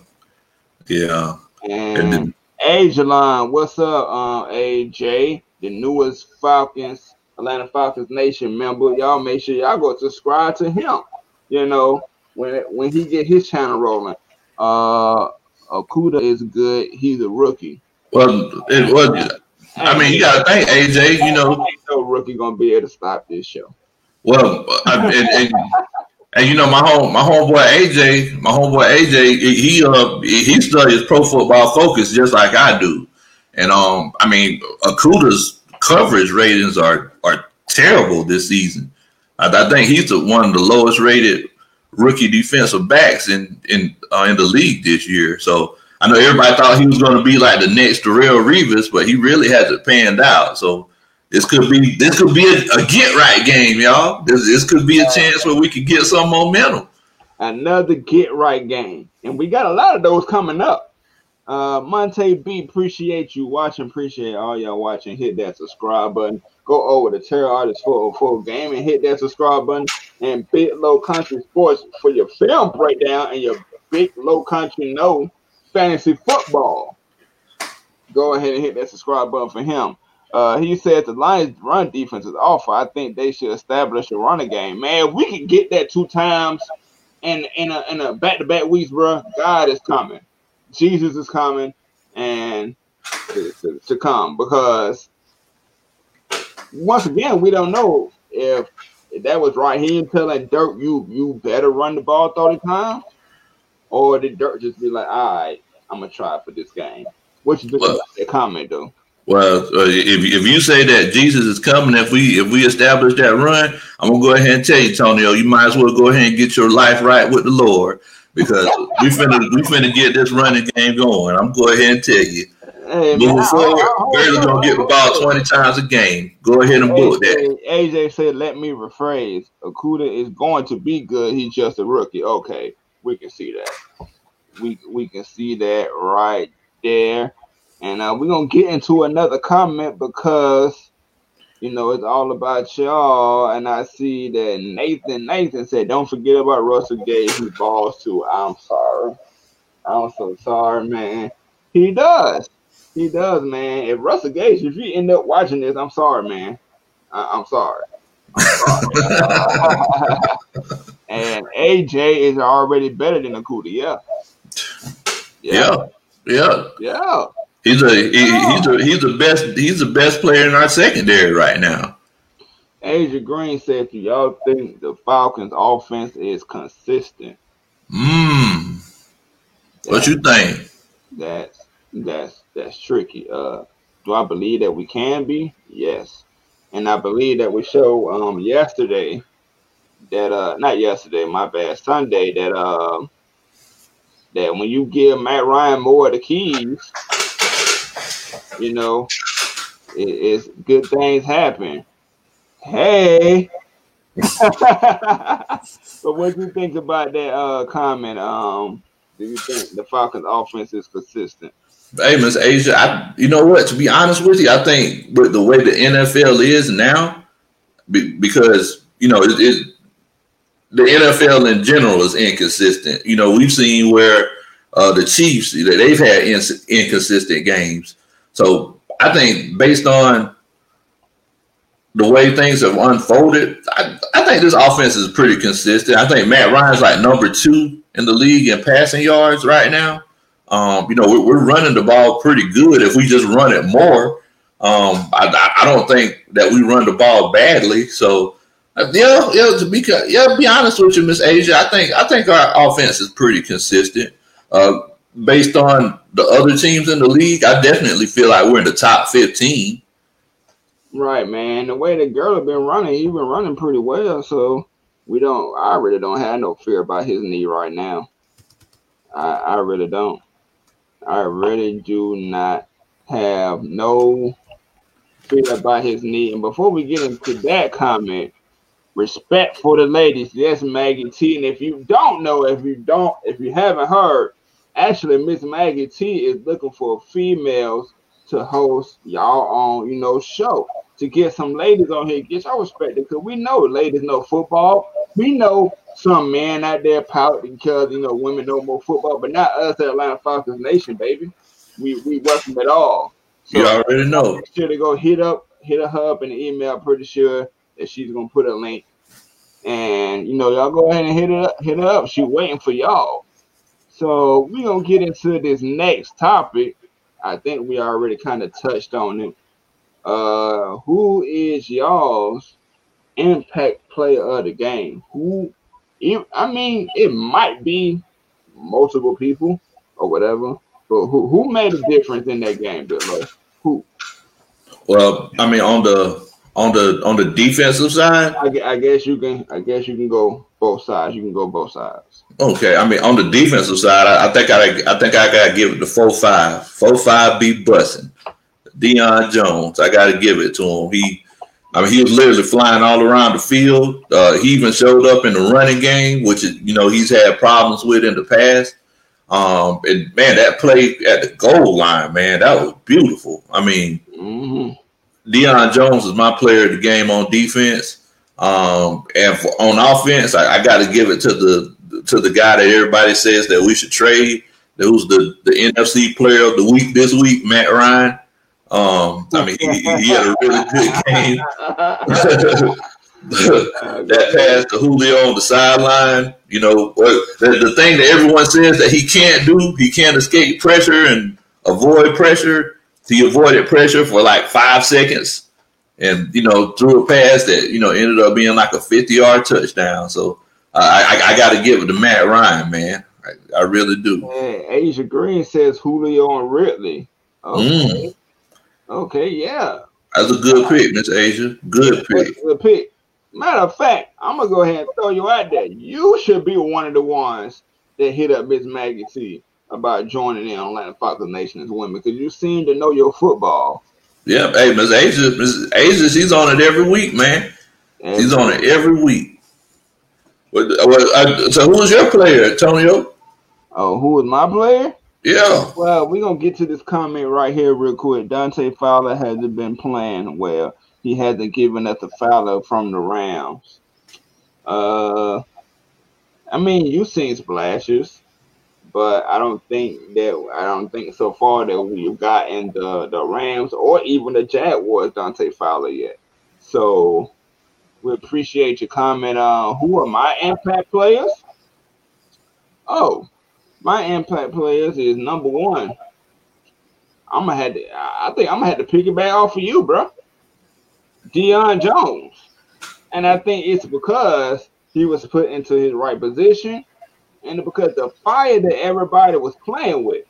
Yeah. And, and then, Ajalon, what's up, um, AJ, the newest Falcons, Atlanta Falcons Nation member. Y'all make sure y'all go subscribe to him. You know, when when he get his channel rolling. Uh Okudah is good. He's a rookie. Well, it was. I mean, you got to think, AJ. You know, no rookie gonna be able to stop this show. Well, and, and, and you know, my home my homeboy AJ, my homeboy AJ, he uh he studies pro football focus just like I do. And um, I mean, Okudah's coverage ratings are are terrible this season. I, I think he's the, one of the lowest rated rookie defensive backs in in uh, in the league this year. So I know everybody thought he was going to be like the next Darrelle Revis, but he really hasn't panned out. So this could be this could be a, a get right game, y'all. This, this could be a chance where we could get some momentum. Another get right game, and we got a lot of those coming up. Uh, Monte B, appreciate you watching. Appreciate all y'all watching. Hit that subscribe button. Go over to Terror Artist 404 Game and hit that subscribe button. And Big Low Country Sports for your film breakdown and your Big Low Country No fantasy football. Go ahead and hit that subscribe button for him. Uh, he said the Lions' run defense is awful. I think they should establish a running game. Man, we can get that two times in in a in a back to back weeks, bro, God is coming. Jesus is coming, and to, to, to come because once again we don't know if, if that was right. He telling Dirk you you better run the ball thirty times, or did Dirk just be like, all right, I'm gonna try for this game? Which is a comment though. Well, uh, if if you say that Jesus is coming, if we if we establish that run, I'm gonna go ahead and tell you, Tonio, you might as well go ahead and get your life right with the Lord because we finna we finna get this running game going. I'm gonna go ahead and tell you. Hey, Moving forward, Baylor's gonna get the ball twenty times a game. Go ahead and book that. AJ said, "Let me rephrase. Okudah is going to be good. He's just a rookie. Okay, we can see that. We we can see that right there. And uh, we're gonna get into another comment because you know it's all about y'all. And I see that Nathan Nathan said, "Don't forget about Russell Gage. He balls too." I'm sorry. I'm so sorry, man. He does. He does, man. If Russell Gage, if you end up watching this, I'm sorry, man. I- am sorry. I'm sorry. and AJ is already better than Okudah. Yeah. Yeah. Yeah. Yeah. He's a he, he's a he's the best he's the best player in our secondary right now. Asia Green said, "Do y'all think the Falcons' offense is consistent?" Hmm. What you think? That's that's that's tricky. Uh, do I believe that we can be? Yes, and I believe that we show um yesterday that uh not yesterday, my bad, Sunday that um that when you give Matt Ryan more of the keys, you know, it, it's good things happen. Hey. but what do you think about that uh comment? Um, do you think the Falcons offense is consistent? Hey, Miss Asia, I, you know what? To be honest with you, I think with the way the NFL is now, be, because you know it, it, the NFL in general is inconsistent. You know, we've seen where uh, the Chiefs that they've had in, inconsistent games. So I think based on the way things have unfolded, I, I think this offense is pretty consistent. I think Matt Ryan's like number two in the league in passing yards right now. Um, you know, we're, running the ball pretty good. If we just run it more, um, I, I, don't think that we run the ball badly. So, uh, yeah, yeah. To be yeah, be honest with you, Miss Asia, I think I think our offense is pretty consistent. Uh, based on the other teams in the league, I definitely feel like we're in the top fifteen. Right, man. The way the Gurley have been running, he's been running pretty well. So we don't. I really don't have no fear about his knee right now. I, I really don't. I really do not have no fear about his knee. And before we get into that comment, respect for the ladies. Yes, Maggie T. And if you don't know, if you don't, if you haven't heard, actually Miss Maggie T is looking for females to host y'all on, you know, show to get some ladies on here, get y'all respect because we know ladies know football. We know some man out there pout because you know women know more football, but not us at Atlanta Falcons Nation, baby. We we welcome it all. So you already know. Make sure to go hit up hit her up in the email. Pretty sure that she's gonna put a link. And you know, y'all go ahead and hit it up, hit her up. She waiting for y'all. So we gonna get into this next topic. I think we already kind of touched on it. Uh, who is y'all's impact player of the game? Who I mean, it might be multiple people or whatever, but who who made a difference in that game, Bill? Who? Well, I mean, on the on the on the defensive side, I, I, guess you can. I guess you can go both sides. You can go both sides. Okay, I mean, on the defensive side, I, I think I I think I gotta give it the four five. Four five be bussing. Deion Jones, I gotta give it to him. He I mean, he was literally flying all around the field. Uh, he even showed up in the running game, which is, you know, he's had problems with in the past. Um, and man, that play at the goal line, man, that was beautiful. I mean, mm-hmm. Deion Jones is my player of the game on defense. Um, and for, on offense, I, I got to give it to the to the guy that everybody says that we should trade. Who's the the NFC player of the week this week, Matt Ryan. Um, I mean, he, he, had a really good game. that pass to Julio on the sideline, you know, the, the thing that everyone says that he can't do, he can't escape pressure and avoid pressure. He avoided pressure for like five seconds and, you know, threw a pass that, you know, ended up being like a 50 yard touchdown. So uh, I, I got to give it to Matt Ryan, man. I, I really do. Man, Asia Green says Julio and Ridley. Okay. Mm. Okay, yeah. That's a good pick, Miss Asia. Good pick. Good pick. Matter of fact, I'm gonna go ahead and throw you out there. You should be one of the ones that hit up Miss Maggie T. about joining in on Atlanta Falcons Nation as women because you seem to know your football. Yeah, hey, Miss Asia, Miss Asia, she's on it every week, man. And she's on it every week. Uh, so, who was your player, Antonio? Oh, who was my player? Yeah. Well, we're gonna get to this comment right here real quick. Dante Fowler hasn't been playing well. He hasn't given us a Fowler from the Rams. Uh, I mean, you've seen splashes but I don't think that I don't think so far that we've gotten the the Rams or even the Jaguars Dante Fowler yet. So we appreciate your comment on who are my impact players. Oh, my impact players is number one. I'm gonna have to. I think I'm gonna have to pick it back off of you, bro. Deion Jones, and I think it's because he was put into his right position and because the fire that everybody was playing with.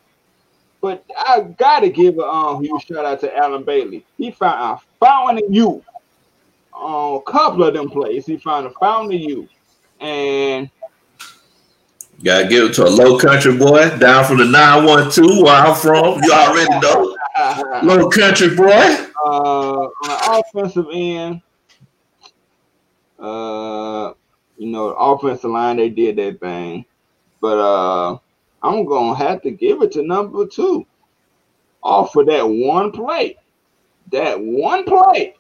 But I gotta give a um, huge shout out to Allen Bailey. He found a fountain of youth on a couple of them plays. He found a fountain of youth, and gotta give it to a low country boy down from the nine one two where I'm from. You already know, low country boy. Uh, on the offensive end, uh, you know, the offensive line they did that thing. But uh, I'm gonna have to give it to number two. Off for that one play. That one play.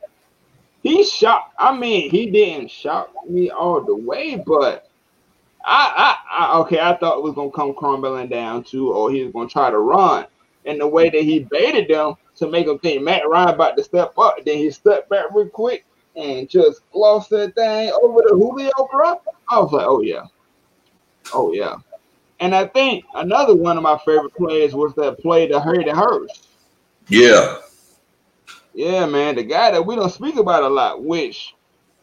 He shot. I mean, he didn't shock me all the way, but I, I, I okay, I thought it was gonna come crumbling down too, or he was gonna try to run. And the way that he baited them to make them think Matt Ryan about to step up, then he stepped back real quick and just lost that thing over the Julio, bro. I was like, oh yeah, oh yeah. And I think another one of my favorite plays was that play to Hayden Hurst. Yeah. Yeah, man. The guy that we don't speak about a lot, which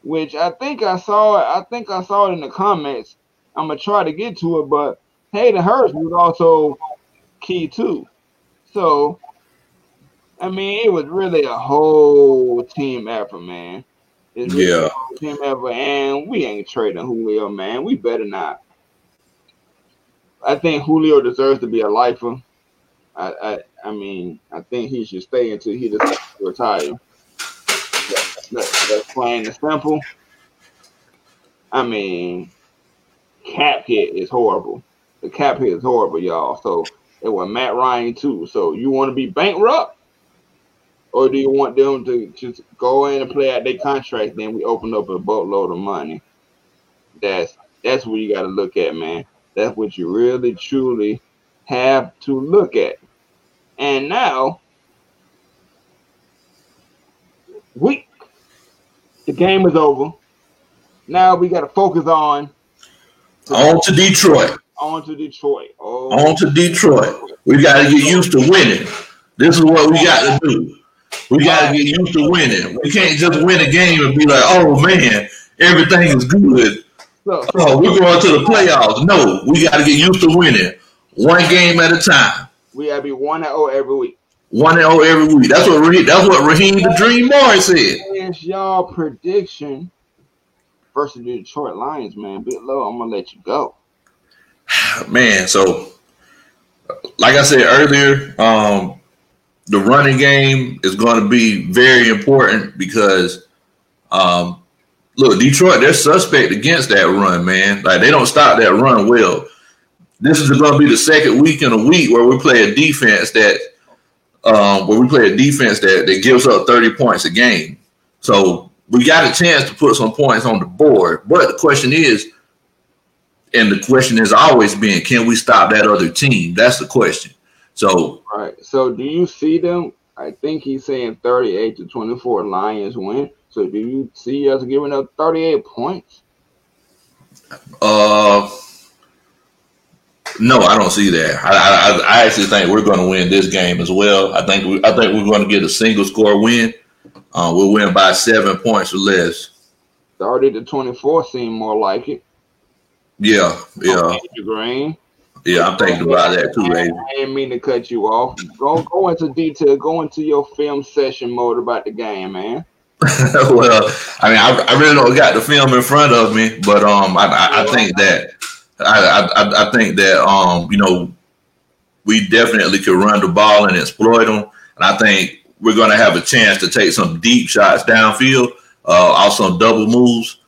which I think I saw I think I saw it in the comments. I'm gonna try to get to it, but Hayden Hurst was also key too. So I mean, it was really a whole team effort, man. It's really yeah, team effort, and we ain't trading Julio, man. We better not. I think Julio deserves to be a lifer. I, I, I mean, I think he should stay until he decides to retire. That, that's plain and simple. I mean, cap hit is horrible. The cap hit is horrible, y'all. So it was Matt Ryan too. So you want to be bankrupt, or do you want them to just go in and play out their contract? Then we open up a boatload of money. That's that's what you got to look at, man. That's what you really truly have to look at. And now, we the game is over. Now we got to focus on on to Detroit. On to Detroit. Oh. On to Detroit. We got to get used to winning. This is what we got to do. We got to get used to winning. We can't just win a game and be like, "Oh man, everything is good." So, oh, we're going to the playoffs. No, we got to get used to winning one game at a time. We got to be one and zero oh every week. One and zero oh every week. That's what Raheem, that's what Raheem the Dream Morris said. Y'all prediction versus the Detroit Lions, man. Bit low. I'm gonna let you go. Man, so like I said earlier, um, the running game is going to be very important because um, look, Detroit, they're suspect against that run, man. Like they don't stop that run well. This is going to be the second week in a week where we play a defense that, um, where we play a defense that that gives up thirty points a game. So we got a chance to put some points on the board. But the question is, and the question has always been, can we stop that other team? That's the question. So, all right. So, do you see them? I think he's saying thirty-eight to twenty-four Lions win. So do you see us giving up 38 points? Uh, no, I don't see that. I, I, I actually think we're going to win this game as well. I think we, I think we're going to get a single score win. Uh, we'll win by seven points or less. 30 to 24 seem more like it. Yeah, yeah. Green. Yeah, I'm thinking about that too, baby. I didn't mean to cut you off. Go go into detail. Go into your film session mode about the game, man. well, I mean, I, I, really don't got the film in front of me, but um, I, I, I think that I, I, I think that um, you know, we definitely could run the ball and exploit them. And I think we're going to have a chance to take some deep shots downfield, uh, also double moves.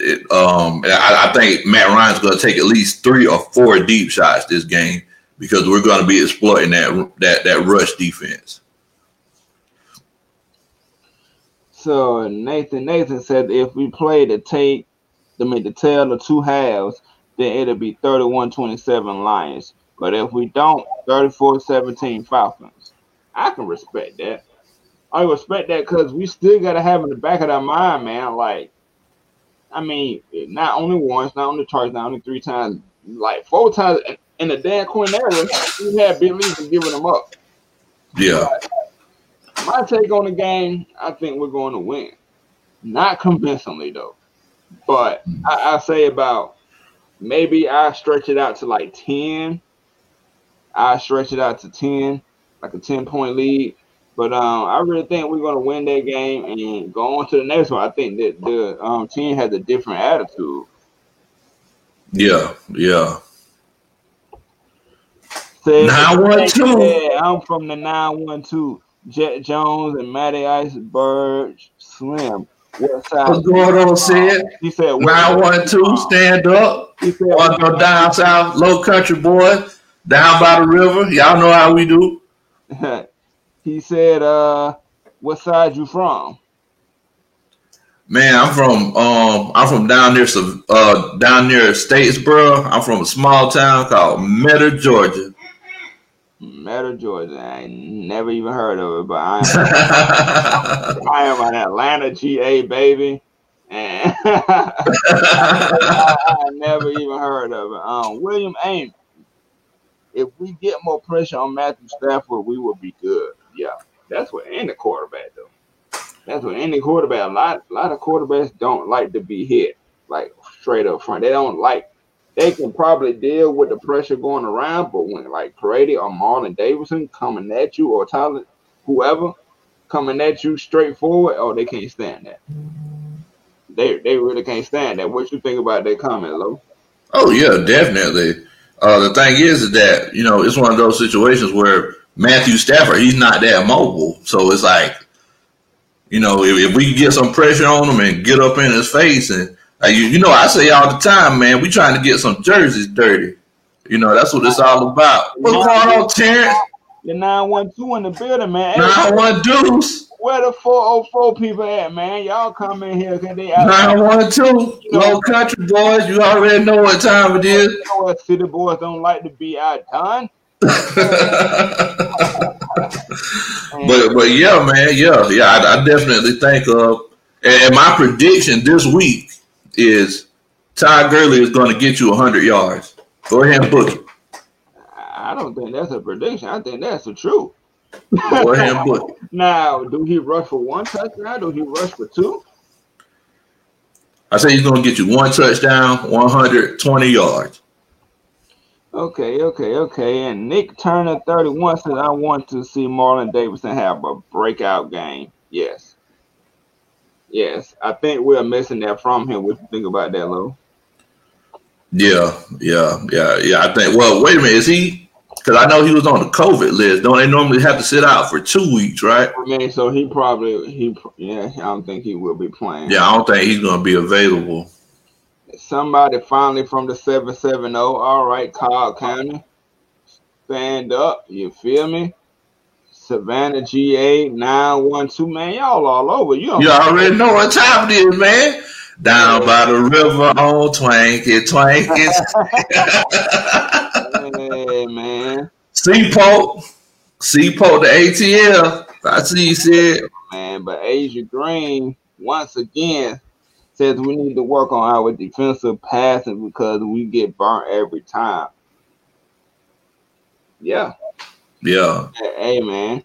It, um, I, I, think Matt Ryan's going to take at least three or four deep shots this game because we're going to be exploiting that that that rush defense. So Nathan Nathan said if we play to take, I mean to tail the two halves, then it'll be 31-27 Lions. But if we don't, 34-17 Falcons. I can respect that. I respect that because we still got to have in the back of our mind, man. Like, I mean, not only once, not only twice, not only three times, like four times in the Dan Quinn era, we had Bill Lee giving them up. Yeah. But my take on the game, I think we're going to win. Not convincingly though, but I, I say about maybe I stretch it out to like ten. I stretch it out to ten, like a ten point lead. But um, I really think we're going to win that game and go on to the next one. I think that the um, team has a different attitude. Yeah, yeah. One two. I'm from the nine one two. Jet Jones and Matty Iceberg Slim. What's going on, said? He said nine one two. Stand up. He said, "Want to go down south, low country boy, down by the river. Y'all know how we do." He said, uh, what side you from? Man, I'm from um I'm from down near uh down near Statesboro. I'm from a small town called Metter, Georgia. Metter, Georgia. I never even heard of it, but I am I am an Atlanta GA baby. And I, I, never even heard of it. Um, William Ames. If we get more pressure on Matthew Stafford, we will be good. Yeah, that's what any quarterback though. That's what any quarterback. A lot, a lot of quarterbacks don't like to be hit like straight up front. They don't like. They can probably deal with the pressure going around, but when like Grady or Marlon Davidson coming at you or Tyler, whoever coming at you straight forward, oh, they can't stand that. They they really can't stand that. What you think about that comment, Lo? Oh yeah, definitely. Uh, the thing is, is that you know it's one of those situations where Matthew Stafford, he's not that mobile. So it's like, you know, if, if we get some pressure on him and get up in his face, and you, you know, I say all the time, man, we trying to get some jerseys dirty. You know, that's what it's all about. What's going on, Terrence? The 912 in the building, man. 912 deuce. Where the 404 people at, man? Y'all come in here because they out 912. You know, Low country boys, you already know what time it is. You know what city boys don't like to be outdone but but yeah, man, yeah, yeah. I, I definitely think uh, of and my prediction this week is Ty Gurley is going to get you hundred yards. Go ahead and book it. I don't think that's a prediction. I think that's the truth. Go ahead and book it. Now, do he rush for one touchdown? Do he rush for two? I say he's going to get you one touchdown, 120 yards. Okay, okay, okay. And Nick Turner, 31, says, I want to see Marlon Davidson have a breakout game. Yes. Yes. I think we're missing that from him. What you think about that, Lou? Yeah, yeah, yeah, yeah. I think, well, wait a minute. Is he, because I know he was on the COVID list. Don't they normally have to sit out for two weeks, right? I mean, so he probably, he, yeah, I don't think he will be playing. Yeah, I don't think he's going to be available. Somebody finally from the 770. All right, Cobb County. Stand up. You feel me? Savannah GA 912. Man, y'all all over. You, you already know what time it is, man. Down by the river on Twanky, Twanky. hey, man. Seaport. Seaport, the ATL. I see you said. Man, but Asia Green, once again, says we need to work on our defensive passing because we get burnt every time. Yeah. Yeah. Hey, man.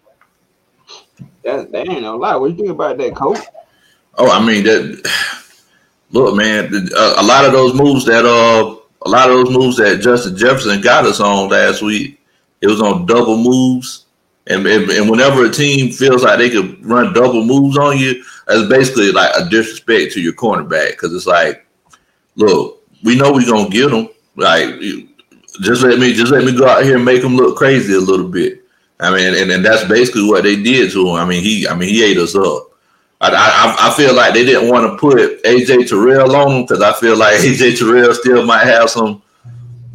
That, that ain't no lie. What you think about that, coach? Oh, I mean that. Look, man, a, a lot of those moves that uh, a lot of those moves that Justin Jefferson got us on last week, it was on double moves, and and, and whenever a team feels like they could run double moves on you, that's basically like a disrespect to your cornerback because it's like, look, we know we're gonna get them. Like just let me just let me go out here and make them look crazy a little bit. I mean, and, and that's basically what they did to him. I mean, he I mean he ate us up. I, I, I feel like they didn't want to put AJ Terrell on him because I feel like AJ Terrell still might have some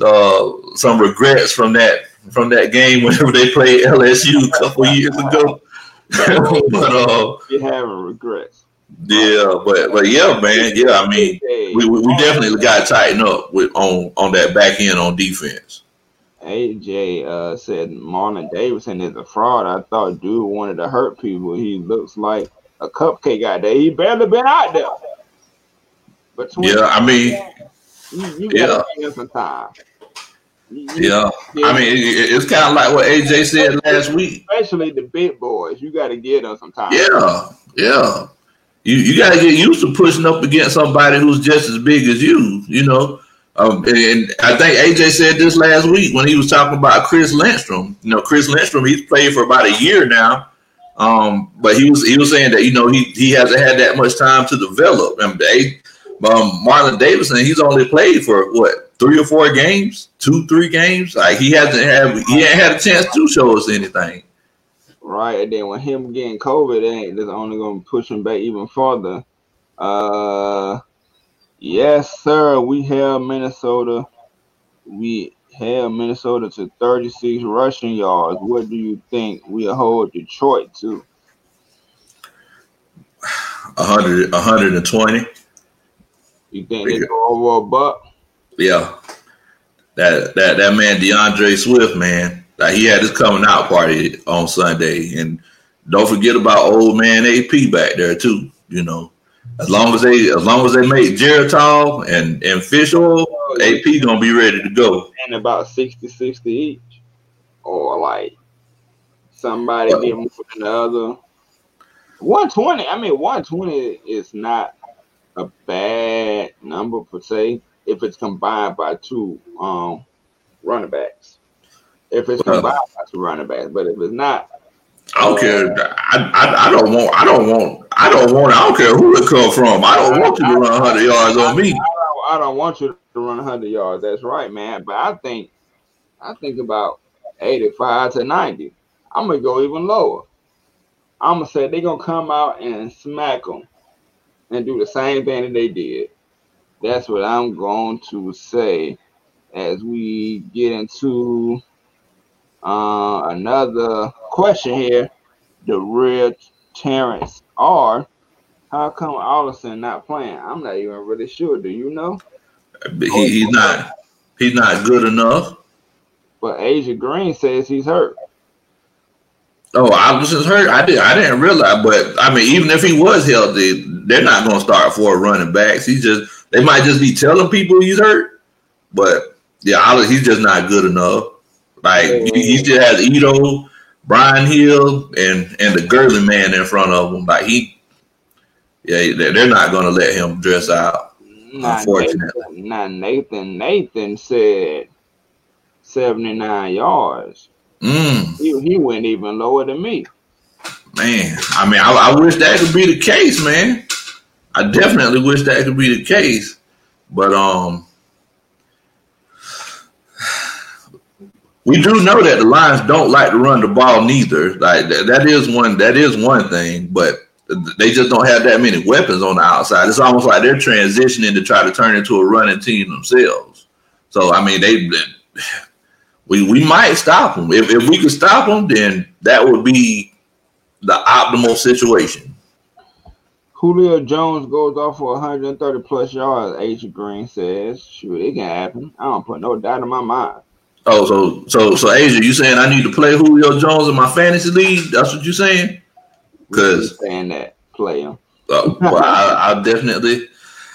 uh, some regrets from that from that game whenever they played LSU a couple years ago. but uh, you having regrets. Yeah, but but yeah, man, yeah. I mean, we, we definitely got to tighten up with on on that back end on defense. AJ uh, said Marlon Davidson is a fraud. I thought dude wanted to hurt people. He looks like a cupcake out there. He barely been out there. But yeah, I mean, you, you yeah. some time. Yeah. yeah. I mean, it, it's kind of like what AJ said last week. Especially the big boys, you got to get them sometimes. Yeah, yeah. You you got to get used to pushing up against somebody who's just as big as you. You know, um, and I think AJ said this last week when he was talking about Chris Lindstrom. You know, Chris Lindstrom, he's played for about a year now. Um, but he was he was saying that you know he he hasn't had that much time to develop. And they, um, Marlon Davidson, he's only played for what three or four games, two three games. Like he hasn't had he ain't had a chance to show us anything. Right, and then with him getting COVID, ain't that's only gonna push him back even further. Uh, yes, sir. We have Minnesota. We held Minnesota to 36 rushing yards. What do you think we'll hold Detroit to? 100, 120. You think they go over a buck? Yeah. That that that man D'Andre Swift, man, like he had his coming out party on Sunday, and don't forget about old man AP back there too. You know, as long as they as long as they make Geritol and and fish oil, oh, AP gonna be ready to go. And about 60 60 each. Or like somebody get more than the other. 120, I mean 120 is not a bad number per se if it's combined by two um running backs. If it's combined by two running backs, but if it's not, I don't care. I, I, I don't want. I don't want. I don't want. I don't care who it come from. I don't want you to run 100 yards on me. I don't, I don't want you to run 100 yards. That's right, man. But I think, I think about 85 to 90. I'm gonna go even lower. I'm gonna say they're gonna come out and smack them and do the same thing that they did. That's what I'm going to say as we get into uh, another question here. The real Terrence R. How come Ollison not playing? I'm not even really sure. Do you know? He, he's not. He's not good enough. But Asia Green says he's hurt. Oh, I was just hurt. I did. I didn't realize, but I mean, even if he was healthy, they're not going to start four running backs. He just they might just be telling people he's hurt, but yeah, he's just not good enough. Like he, he just has Ito, Brian Hill, and and the Gurley man in front of him. Like he, yeah, they're not going to let him dress out. Not unfortunately, Nathan, not Nathan. Nathan said seventy nine yards. Mm. He, he went even lower than me. Man, I mean, I, I wish that could be the case, man. I definitely wish that could be the case, but um, we do know that the Lions don't like to run the ball neither. Like that, that is one that is one thing, but they just don't have that many weapons on the outside. It's almost like they're transitioning to try to turn into a running team themselves. So I mean, they we we might stop them if if we could stop them, then that would be the optimal situation. Julio Jones goes off for 130 plus yards. H Green says, "Shoot, it can happen. I don't put no doubt in my mind." Oh, so so so Asia, you saying I need to play Julio Jones in my fantasy league? That's what you saying? Because saying that play him. Uh, well, I, will definitely,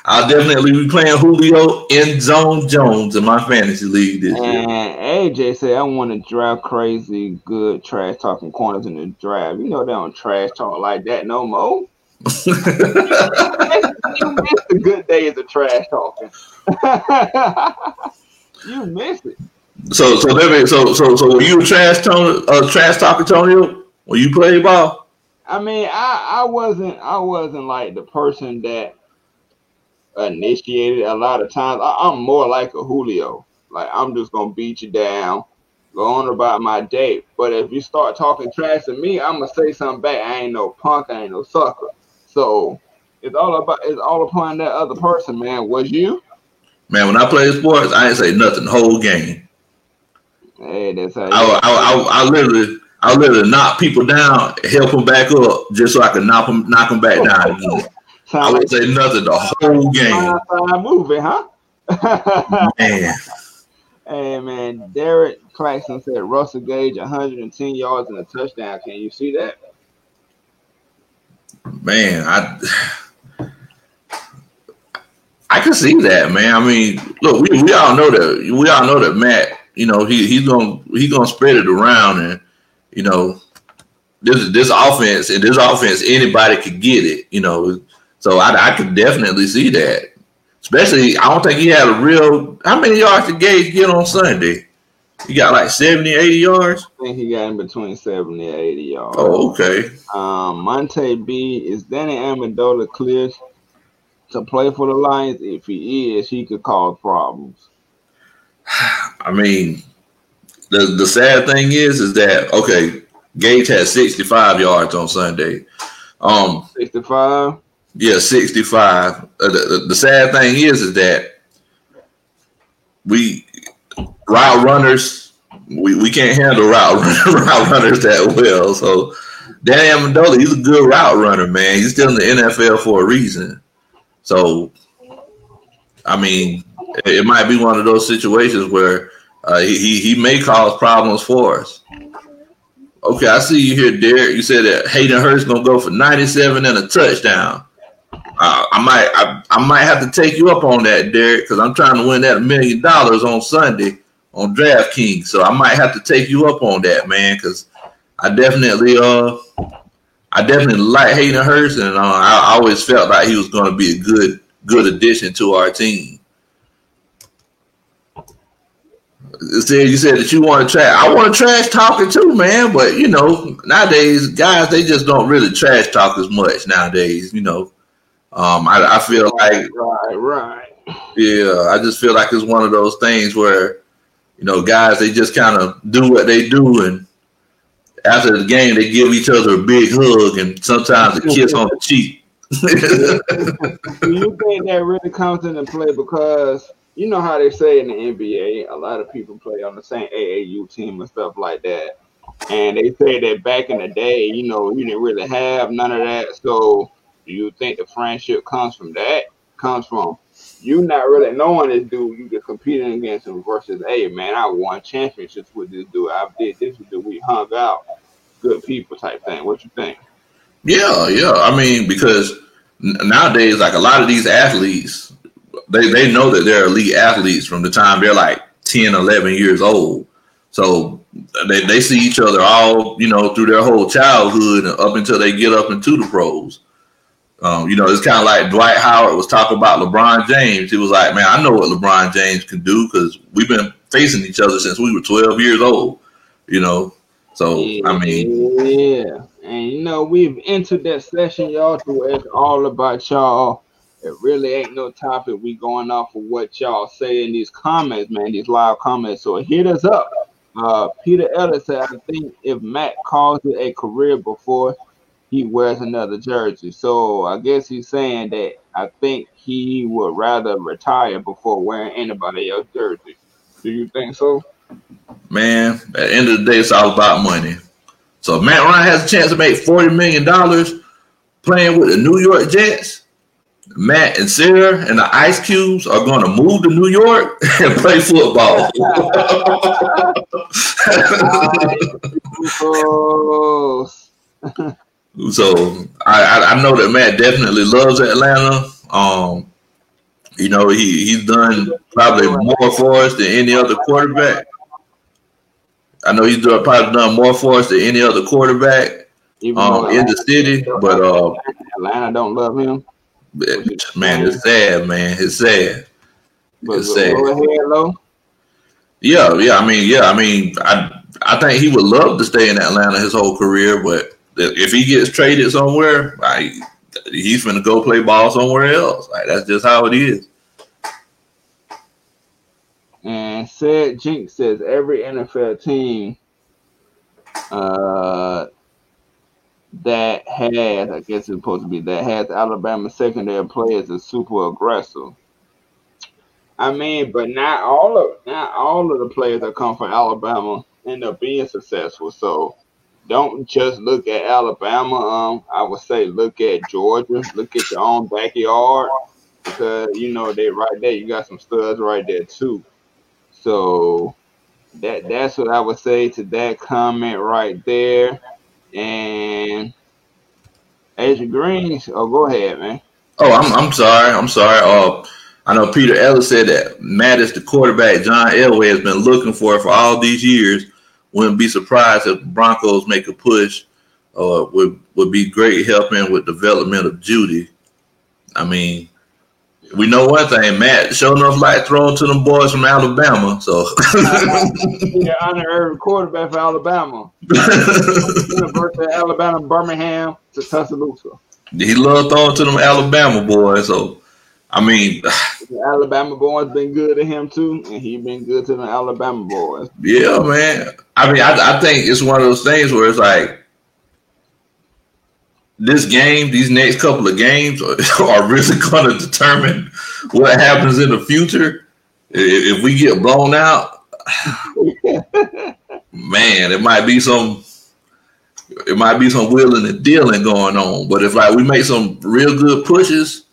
I'll definitely be playing Julio in Zone Jones in my fantasy league this and year. And AJ said I want to draft crazy, good trash talking corners in the draft. You know they don't trash talk like that no more. you missed the good days of trash talking. you miss it. So so so so so were you a trash tone uh, trash talking Tony when you played ball? I mean, I I wasn't I wasn't like the person that initiated a lot of times. I, am more like a Julio. Like I'm just gonna beat you down, go on about my day. But if you start talking trash to me, I'm gonna say something back. I ain't no punk, I ain't no sucker. So it's all about it's all upon that other person, man. Was you? Man, when I play sports, I ain't say nothing whole game. Hey, that's how. I, I, I, I, literally, I literally knock people down, help them back up, just so I can knock them, knock them back down again. I would say nothing the whole game. Movie, huh? man. Hey man, Derek Claxton said Russell Gage 110 yards and a touchdown. Can you see that? Man, I I can see that, man. I mean, look, we, we all know that we all know that Matt, you know, he he's gonna he's gonna spread it around and you know this this offense and this offense anybody could get it, you know. So I, I could definitely see that. Especially, I don't think he had a real. How many yards did Gage get on Sunday? He got like 70, 80 yards. I think he got in between 70 and 80 yards. Oh, okay. Um, Monte B is Danny Amendola clear to play for the Lions? If he is, he could cause problems. I mean, the the sad thing is, is that okay? Gage had 65 yards on Sunday. Um, 65. Yeah, 65. Uh, the, the, sad thing is, is that we route runners, we, we can't handle route, route runners that well. So Danny Amendola, he's a good route runner, man. He's still in the NFL for a reason. So, I mean, it, it might be one of those situations where uh, he, he may cause problems for us. Okay, I see you here, Derek. You said that Hayden Hurst gonna go for 97 and a touchdown. Uh, I might I, I might have to take you up on that, Derek, because I'm trying to win that million dollars on Sunday on DraftKings. So I might have to take you up on that, man, because I definitely uh I definitely like Hayden Hurst, and uh, I, always felt like he was going to be a good good addition to our team. Said you said that you want to trash. I want to trash talking too, man. But you know, nowadays guys they just don't really trash talk as much nowadays. You know, um, I, I feel like right, right. Yeah, I just feel like it's one of those things where you know guys they just kind of do what they do, and after the game they give each other a big hug and sometimes a kiss on the cheek. you think that really comes into play because you know how they say in the NBA, a lot of people play on the same AAU team and stuff like that. And they say that back in the day, you know, you didn't really have none of that. So do you think the friendship comes from that? Comes from you not really knowing this dude, you just competing against him versus, hey man, I won championships with this dude. I did this with the we hung out, good people type thing. What you think? Yeah, yeah. I mean, because nowadays, like a lot of these athletes, they, they know that they're elite athletes from the time they're like 10, 11 years old. So they, they see each other all, you know, through their whole childhood and up until they get up into the pros. Um, you know, it's kind of like Dwight Howard was talking about LeBron James. He was like, man, I know what LeBron James can do because we've been facing each other since we were 12 years old, you know. So, yeah, I mean, yeah. And, you know, we've entered that session, y'all, to it's all about y'all. It really ain't no topic. We going off of what y'all say in these comments, man, these live comments. So hit us up. Uh, Peter Ellis said, I think if Matt calls it a career before he wears another jersey. So I guess he's saying that I think he would rather retire before wearing anybody else's jersey. Do you think so? Man, at the end of the day, it's all about money. So Matt Ryan has a chance to make $40 million playing with the New York Jets, Matt and Sarah and the Ice Cubes are going to move to New York and play football. So I, I know that Matt definitely loves Atlanta. Um, you know, he he's done probably more for us than any other quarterback. I know he's done, probably done more for us than any other quarterback um, in the city. But uh, Atlanta don't love him. Man, it's sad, man. It's sad. It's sad. Yeah, yeah. I mean, yeah. I mean, I I think he would love to stay in Atlanta his whole career, but if he gets traded somewhere, like he's gonna go play ball somewhere else. Like that's just how it is. And said Jinx says every NFL team uh, that has, I guess it's supposed to be that has Alabama secondary players is super aggressive. I mean, but not all of not all of the players that come from Alabama end up being successful. So don't just look at Alabama. Um, I would say look at Georgia. Look at your own backyard because you know they right there. You got some studs right there too. So that that's what I would say to that comment right there. And Adrian Green, oh, go ahead, man. Oh, I'm I'm sorry. I'm sorry. Uh, I know Peter Ellis said that Matt is the quarterback John Elway has been looking for for all these years. Wouldn't be surprised if Broncos make a push. Uh, would would be great helping with development of Jeudy. I mean, we know one thing, Matt. Show enough light thrown to them boys from Alabama. So yeah, honorary quarterback for Alabama. University of Alabama, Birmingham to Tuscaloosa. He loved throwing to them Alabama boys. So I mean, the Alabama boys been good to him too, and he been good to the Alabama boys. Yeah, man. I mean, I, I think it's one of those things where it's like this game, these next couple of games are, are really going to determine what happens in the future. If, if we get blown out, man, it might be some. It might be some wheeling and dealing going on, but if like we make some real good pushes,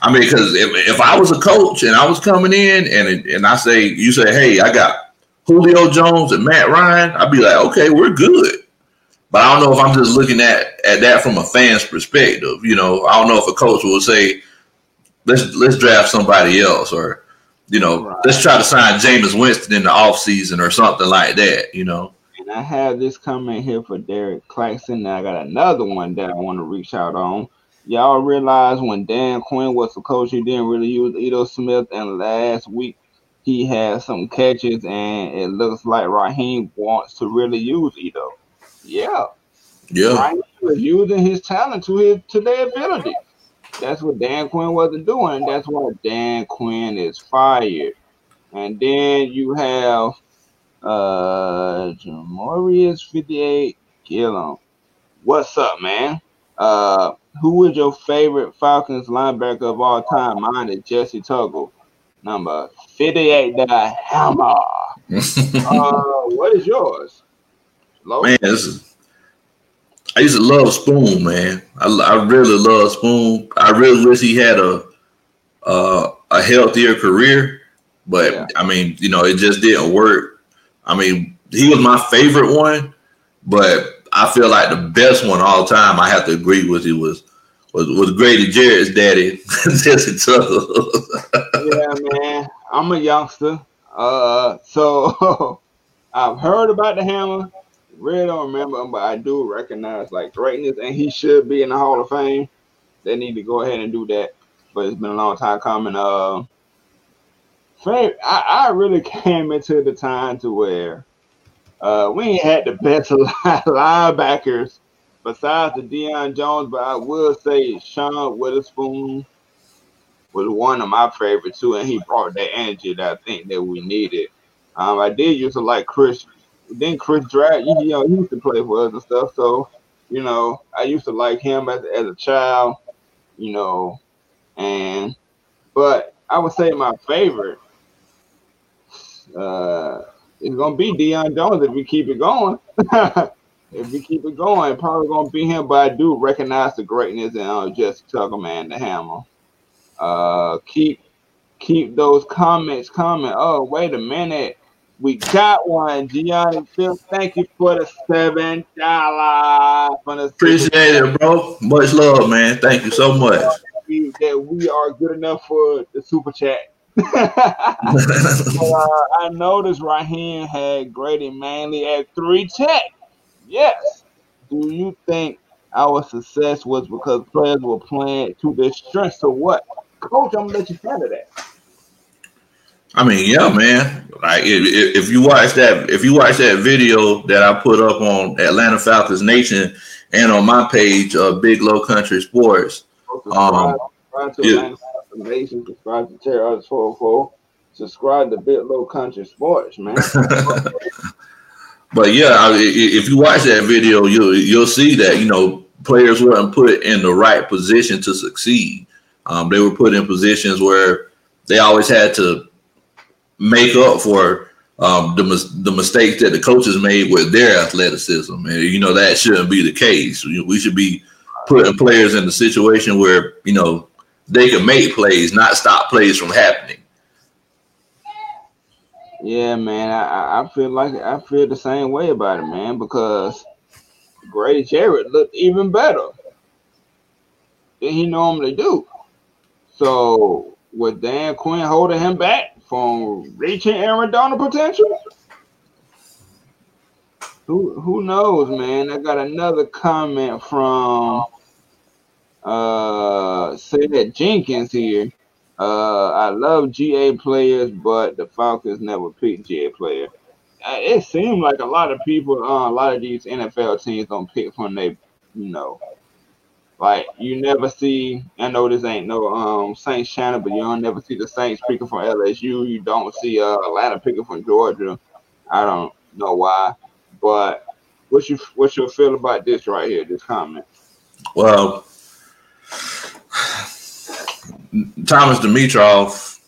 I mean, because if, if I was a coach and I was coming in and and I say you say, hey, I got Julio Jones and Matt Ryan, I'd be like, okay, we're good. But I don't know if I'm just looking at, at that from a fan's perspective. You know, I don't know if a coach will say, let's let's draft somebody else or, you know, right. let's try to sign Jameis Winston in the offseason or something like that, you know. And I have this comment here for Derek Claxton. And I got another one that I want to reach out on. Y'all realize when Dan Quinn was the coach, he didn't really use Ito Smith, and last week he had some catches, and it looks like Raheem wants to really use Ito. Yeah. Yeah. He was using his talent to his to their ability. That's what Dan Quinn wasn't doing. That's why Dan Quinn is fired. And then you have uh Jamorius 58 Gillum. What's up, man? Uh who is your favorite Falcons linebacker of all time? Mine is Jesse Tuggle. Number 58 the hammer. uh, what is yours? Man, is, I used to love Spoon, man. I, I really love Spoon. I really wish he had a uh, a healthier career, but yeah. I mean, you know, it just didn't work. I mean, he was my favorite one, but I feel like the best one all time. I have to agree with you was was was Grady Jarrett's daddy, Jesse yeah, man. I'm a youngster, uh, so I've heard about the hammer really don't remember him, but I do recognize like greatness, and he should be in the Hall of Fame. They need to go ahead and do that. But it's been a long time coming. Uh, I, I really came into the time to where uh, we ain't had the best linebackers besides the Deion Jones, but I will say Sean Weatherspoon was one of my favorites too, and he brought that energy that I think that we needed. Um, I did used to like Chris then Chris Draft, you know, he used to play for us and stuff. So, you know, I used to like him as, as a child, you know, and but I would say my favorite uh is gonna be Deion Jones if we keep it going. if we keep it going, probably gonna be him. But I do recognize the greatness and uh, just Tucker man the hammer. Uh, keep keep those comments coming. Oh, wait a minute. We got one, Gianni Phil. Thank you for the seven dollar. Appreciate it, bro. Much love, man. Thank you so much. That we are good enough for the super chat. uh, I noticed Raheem had Grady Manley at three tech. Yes. Do you think our success was because players were playing to their strengths or what? Coach, I'm gonna let you handle that. I mean, yeah, man. Like if, if, you watch that, if you watch that video that I put up on Atlanta Falcons Nation and on my page, uh, Big Low Country Sports, um, yeah. Nation, subscribe to Terror 404. subscribe to Big Low Country Sports, man. but yeah, if you watch that video, you'll you'll see that you know players weren't put in the right position to succeed. Um, they were put in positions where they always had to make up for um, the the mistakes that the coaches made with their athleticism, and you know that shouldn't be the case. We should be putting players in a situation where you know they can make plays, not stop plays from happening. Yeah, man, I, I feel like I feel the same way about it, man, because Grady Jarrett looked even better than he normally do. So with Dan Quinn holding him back from reaching Aaron Donald potential, who who knows, man? I got another comment from uh said Jenkins here. Uh, I love GA players, but the Falcons never pick GA player. Uh, it seems like a lot of people, uh, a lot of these NFL teams don't pick from they, you know, like you never see. I know this ain't no um Saints channel, but you don't never see the Saints picking from LSU. You don't see uh, Atlanta picking from Georgia. I don't know why, but what's your what's your feel about this right here? This comment. Well, Thomas Dimitroff,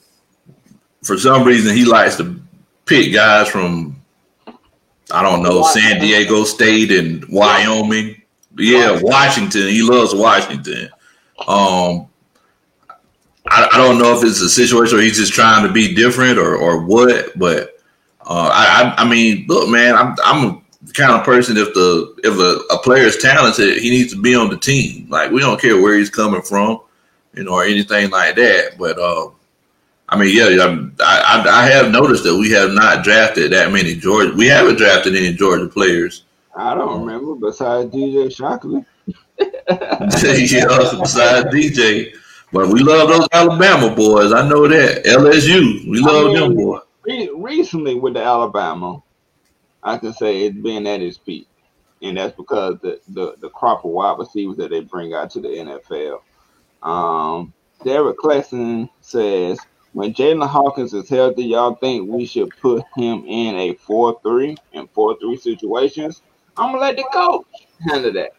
for some reason, he likes to pick guys from, I don't know, San Diego State and Wyoming. Yeah, Washington. He loves Washington. Um, I, I, don't know if it's a situation where he's just trying to be different or, or what, but uh, I, I mean, look, man, I'm I'm kind of person if the if a, a player is talented, he needs to be on the team. Like we don't care where he's coming from you know, or anything like that. But uh, I mean, yeah, I, I, I have noticed that we have not drafted that many Georgia. We haven't drafted any Georgia players. I don't remember besides DJ Shockley. yeah, besides DJ. But we love those Alabama boys. I know that. LSU. We love I mean, them boys. Recently with the Alabama, I can say it's been at its peak. And that's because the, the, the crop of wide receivers that they bring out to the NFL. Um, Derek Claxton says, when Jaylinn Hawkins is healthy, y'all think we should put him in a 4 3 and 4 3 situations? I'm going to let the coach handle that.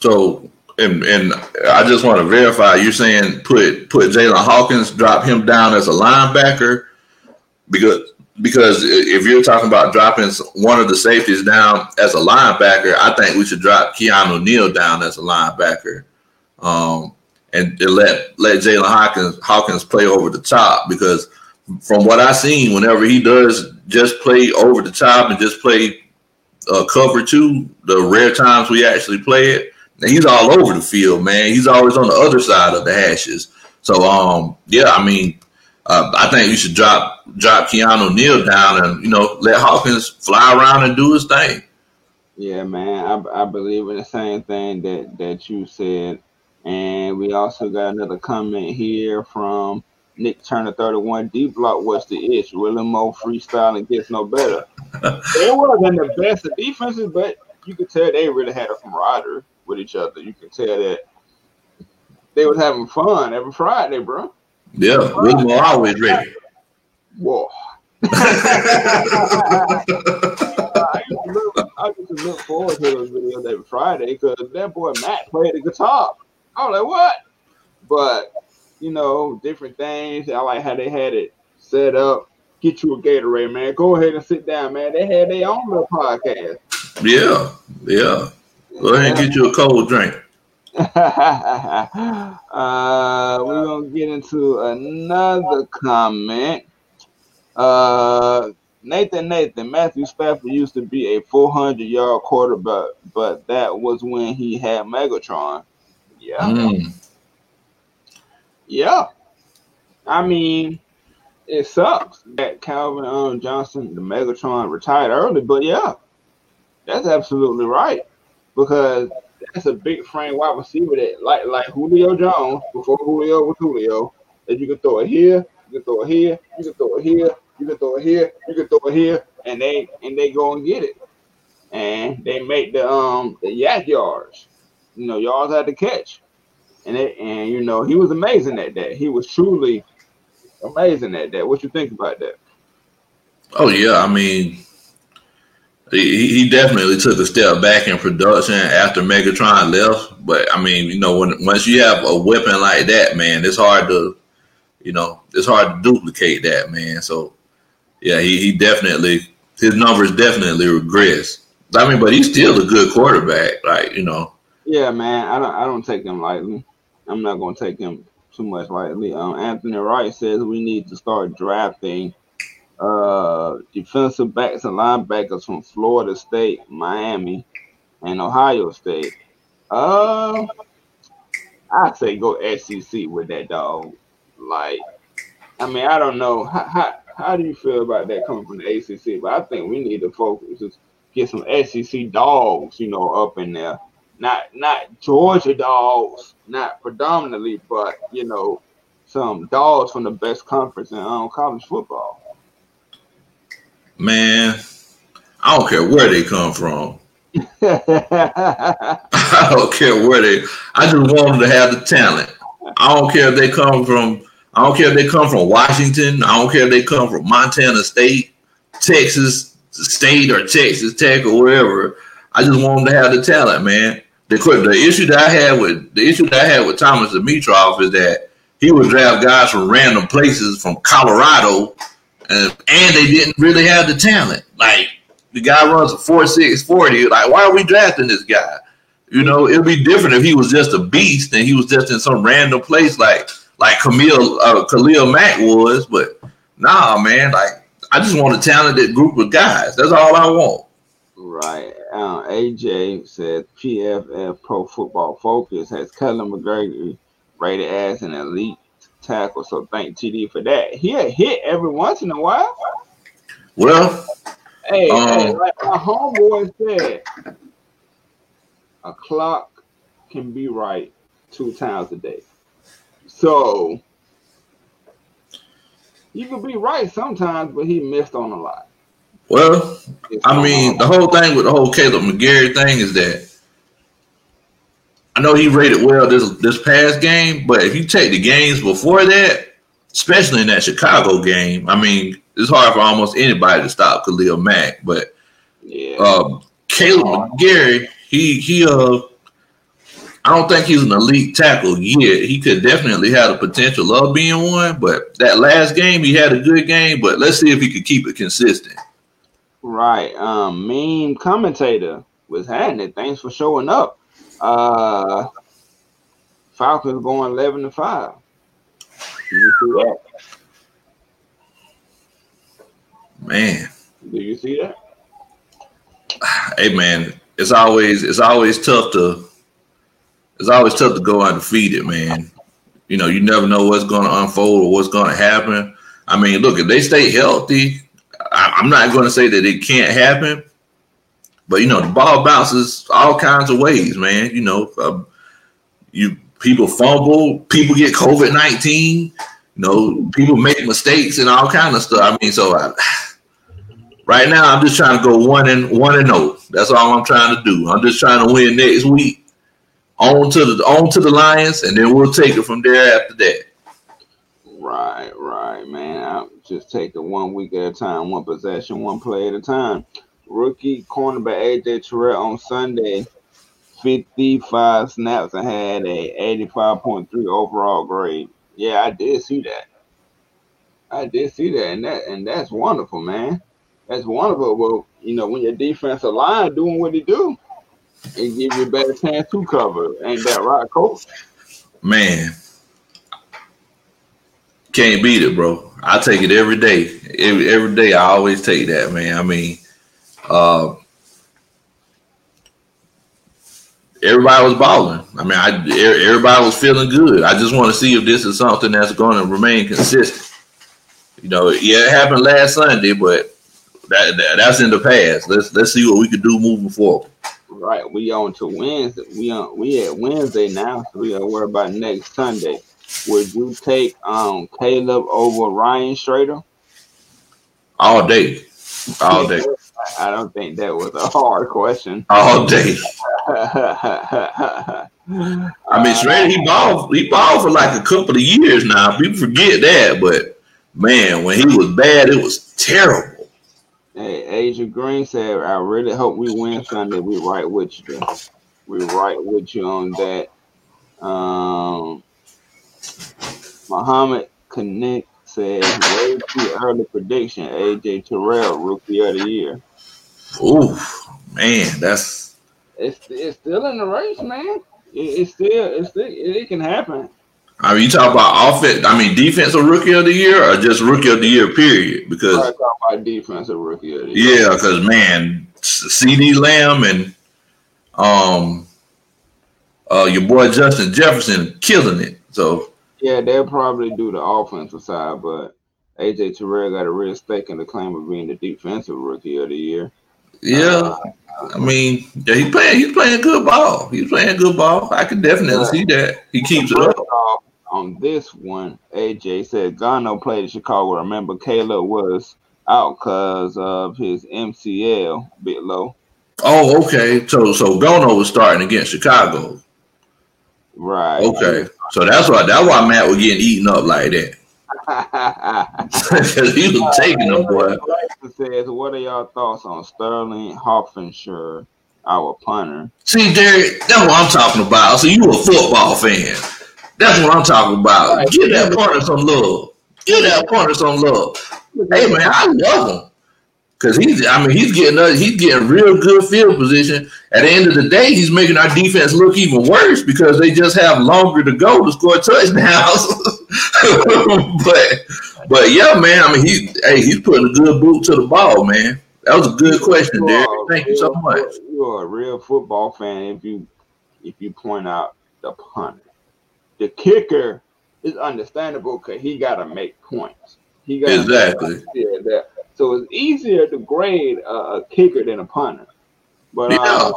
So, and, and I just want to verify you're saying put put Jaylinn Hawkins, drop him down as a linebacker because because if you're talking about dropping one of the safeties down as a linebacker, I think we should drop Keanu Neal down as a linebacker. Um, and, and let let Jaylinn Hawkins Hawkins play over the top because from what I've seen, whenever he does just play over the top and just play uh, cover two, the rare times we actually play it, he's all over the field, man. He's always on the other side of the hashes. So, um, yeah, I mean, uh, I think you should drop drop Keanu Neal down and you know let Hawkins fly around and do his thing. Yeah, man, I, I believe in the same thing that that you said. And we also got another comment here from Nick Turner 31. D block was the itch. Willie Mo freestyling gets no better. it wasn't the best of defenses, but you could tell they really had a camaraderie with each other. You could tell that they was having fun every Friday, bro. Yeah, Willie Mo always ready. Whoa. I, used to look forward to those videos every Friday because that boy Matt played the guitar. I was like, what? But you know, different things. I like how they had it set up. Get you a Gatorade, man. Go ahead and sit down, man. They had their own little podcast. Yeah, yeah. Go ahead and get you a cold drink. uh, we're gonna get into another comment. Uh, Nathan Nathan Matthew Stafford used to be a 400 yard quarterback, but that was when he had Megatron. Yeah. Mm. Yeah. I mean, it sucks that Calvin um, Johnson, the Megatron, retired early, but yeah, that's absolutely right because that's a big frame wide receiver that like like Julio Jones before Julio was Julio that you can throw it here, you can throw it here, you can throw it here, you can throw it here, you can throw it here, and they and they go and get it, and they make the um the YAC yards you know, y'all had to catch. And it, and you know, he was amazing that day. He was truly amazing at that. What you think about that? Oh yeah, I mean, he, he definitely took a step back in production after Megatron left. But I mean, you know, when once you have a weapon like that, man, it's hard to, you know, it's hard to duplicate that, man. So yeah, he, he definitely his numbers definitely regress. I mean, but he's still a good quarterback, like you know. Yeah, man, I don't I don't take him lightly. I'm not gonna take him too much lightly. Um, Anthony Wright says we need to start drafting uh, defensive backs and linebackers from Florida State, Miami, and Ohio State. Uh, I say go SEC with that dog. Like, I mean, I don't know how, how how do you feel about that coming from the ACC? But I think we need to focus, just get some SEC dogs, you know, up in there. Not not Georgia dogs, not predominantly, but you know, some dogs from the best conference in um, college football. Man, I don't care where they come from. I don't care where they. I just want them to have the talent. I don't care if they come from. I don't care if they come from Washington. I don't care if they come from Montana State, Texas State, or Texas Tech or wherever. I just want them to have the talent, man. The the issue that I had with the issue that I had with Thomas Dimitroff is that he would draft guys from random places from Colorado uh, and they didn't really have the talent. Like the guy runs a four six forty. Like why are we drafting this guy? You know, it'd be different if he was just a beast and he was just in some random place like like Camille uh, Khalil Mack was. But nah, man, like I just want a talented group of guys. That's all I want. Right. Uh, AJ said PFF Pro Football Focus has Kaleb McGary rated as an elite tackle. So thank TD for that. He hit every once in a while. Well, hey, um, hey like my homeboy said, a clock can be right two times a day. So you could be right sometimes, but he missed on a lot. Well, I mean, the whole thing with the whole Kaleb McGary thing is that I know he rated well this this past game, but if you take the games before that, especially in that Chicago game, I mean, it's hard for almost anybody to stop Khalil Mack. But yeah. um, Kaleb McGary, he he uh I don't think he's an elite tackle yet. He could definitely have the potential of being one, but that last game he had a good game. But let's see if he could keep it consistent. Right. Um, meme commentator was having it. Thanks for showing up. Uh, Falcons going eleven to five. Do you see that? Man, do you see that? Hey man, it's always it's always tough to it's always tough to go undefeated, man. You know, you never know what's going to unfold or what's going to happen. I mean, look, if they stay healthy, I, am not going to say that it can't happen, but you know, the ball bounces all kinds of ways, man. You know, um, you people fumble, people get COVID nineteen. You know, people make mistakes and all kind of stuff. I mean, so I, right now I'm just trying to go one and one and zero. Oh. That's all I'm trying to do. I'm just trying to win next week. On to the on to the Lions, and then we'll take it from there after that. Right, right, man. I'll just take it one week at a time, one possession, one play at a time rookie cornerback AJ Terrell on Sunday, 55 snaps and had a 85.3 overall grade. Yeah, I did see that. I did see that, and that and that's wonderful, man. That's wonderful. Well, you know, when your defensive line doing what they do, it give you a better chance to cover. Ain't that right, coach? Man, can't beat it, bro. I take it every day. Every, every day, I always take that, man. I mean, uh, everybody was balling. I mean, I everybody was feeling good. I just want to see if this is something that's going to remain consistent. You know, yeah, it happened last Sunday, but that, that, that's in the past. Let's let's see what we can do moving forward. Right, we on to Wednesday. We on we at Wednesday now, so we gotta worry about next Sunday. Would you take um Kaleb over Ryan Schraeder? All day, all day. I don't think that was a hard question. All day. I mean, Schraeder, he balled, he balled for like a couple of years now. People forget that, but man, when he was bad, it was terrible. Hey, Asia Green said, "I really hope we win Sunday. We right with you. We right with you on that." Um, Muhammad Connect said, "Way too early prediction. AJ Terrell, rookie of the year." Ooh, man, that's it's it's still in the race, man. It, it's still it's still, it can happen. I mean, you talk about offense. I mean, defensive rookie of the year, or just rookie of the year, period. Because I talk about defensive rookie of the year. Yeah, because man, CeeDee Lamb and um, uh, your boy Justin Jefferson killing it. So yeah, they'll probably do the offensive side, but AJ Terrell got a real stake in the claim of being the defensive rookie of the year. Yeah, uh, I mean, yeah, he's playing. He's playing good ball. He's playing good ball. I can definitely see that. He keeps it up. On this one, AJ said Gono played in Chicago. Remember, Kaleb was out because of his MCL bit low. Oh, okay. So, so Gono was starting against Chicago. Right. Okay. So that's why that's why Matt was getting eaten up like that. Because he was taking them, boy. Says, what are y'all thoughts on Sterling Hofrichter, our punter? See, Derek, that's what I'm talking about. So you a football fan. That's what I'm talking about. Right. Give that punter some love. Give that punter some love. Hey man, I love him. Cause he's, I mean, he's getting us, he's getting real good field position. At the end of the day, he's making our defense look even worse because they just have longer to go to score touchdowns. but, but yeah, man, I mean, he, hey, he's putting a good boot to the ball, man. That was a good question, Derek. Thank you so much. You're a real football fan if you if you point out the punter. The kicker is understandable because he got to make points. He got exactly. That so it's easier to grade a, kicker than a punter. But yeah. uh,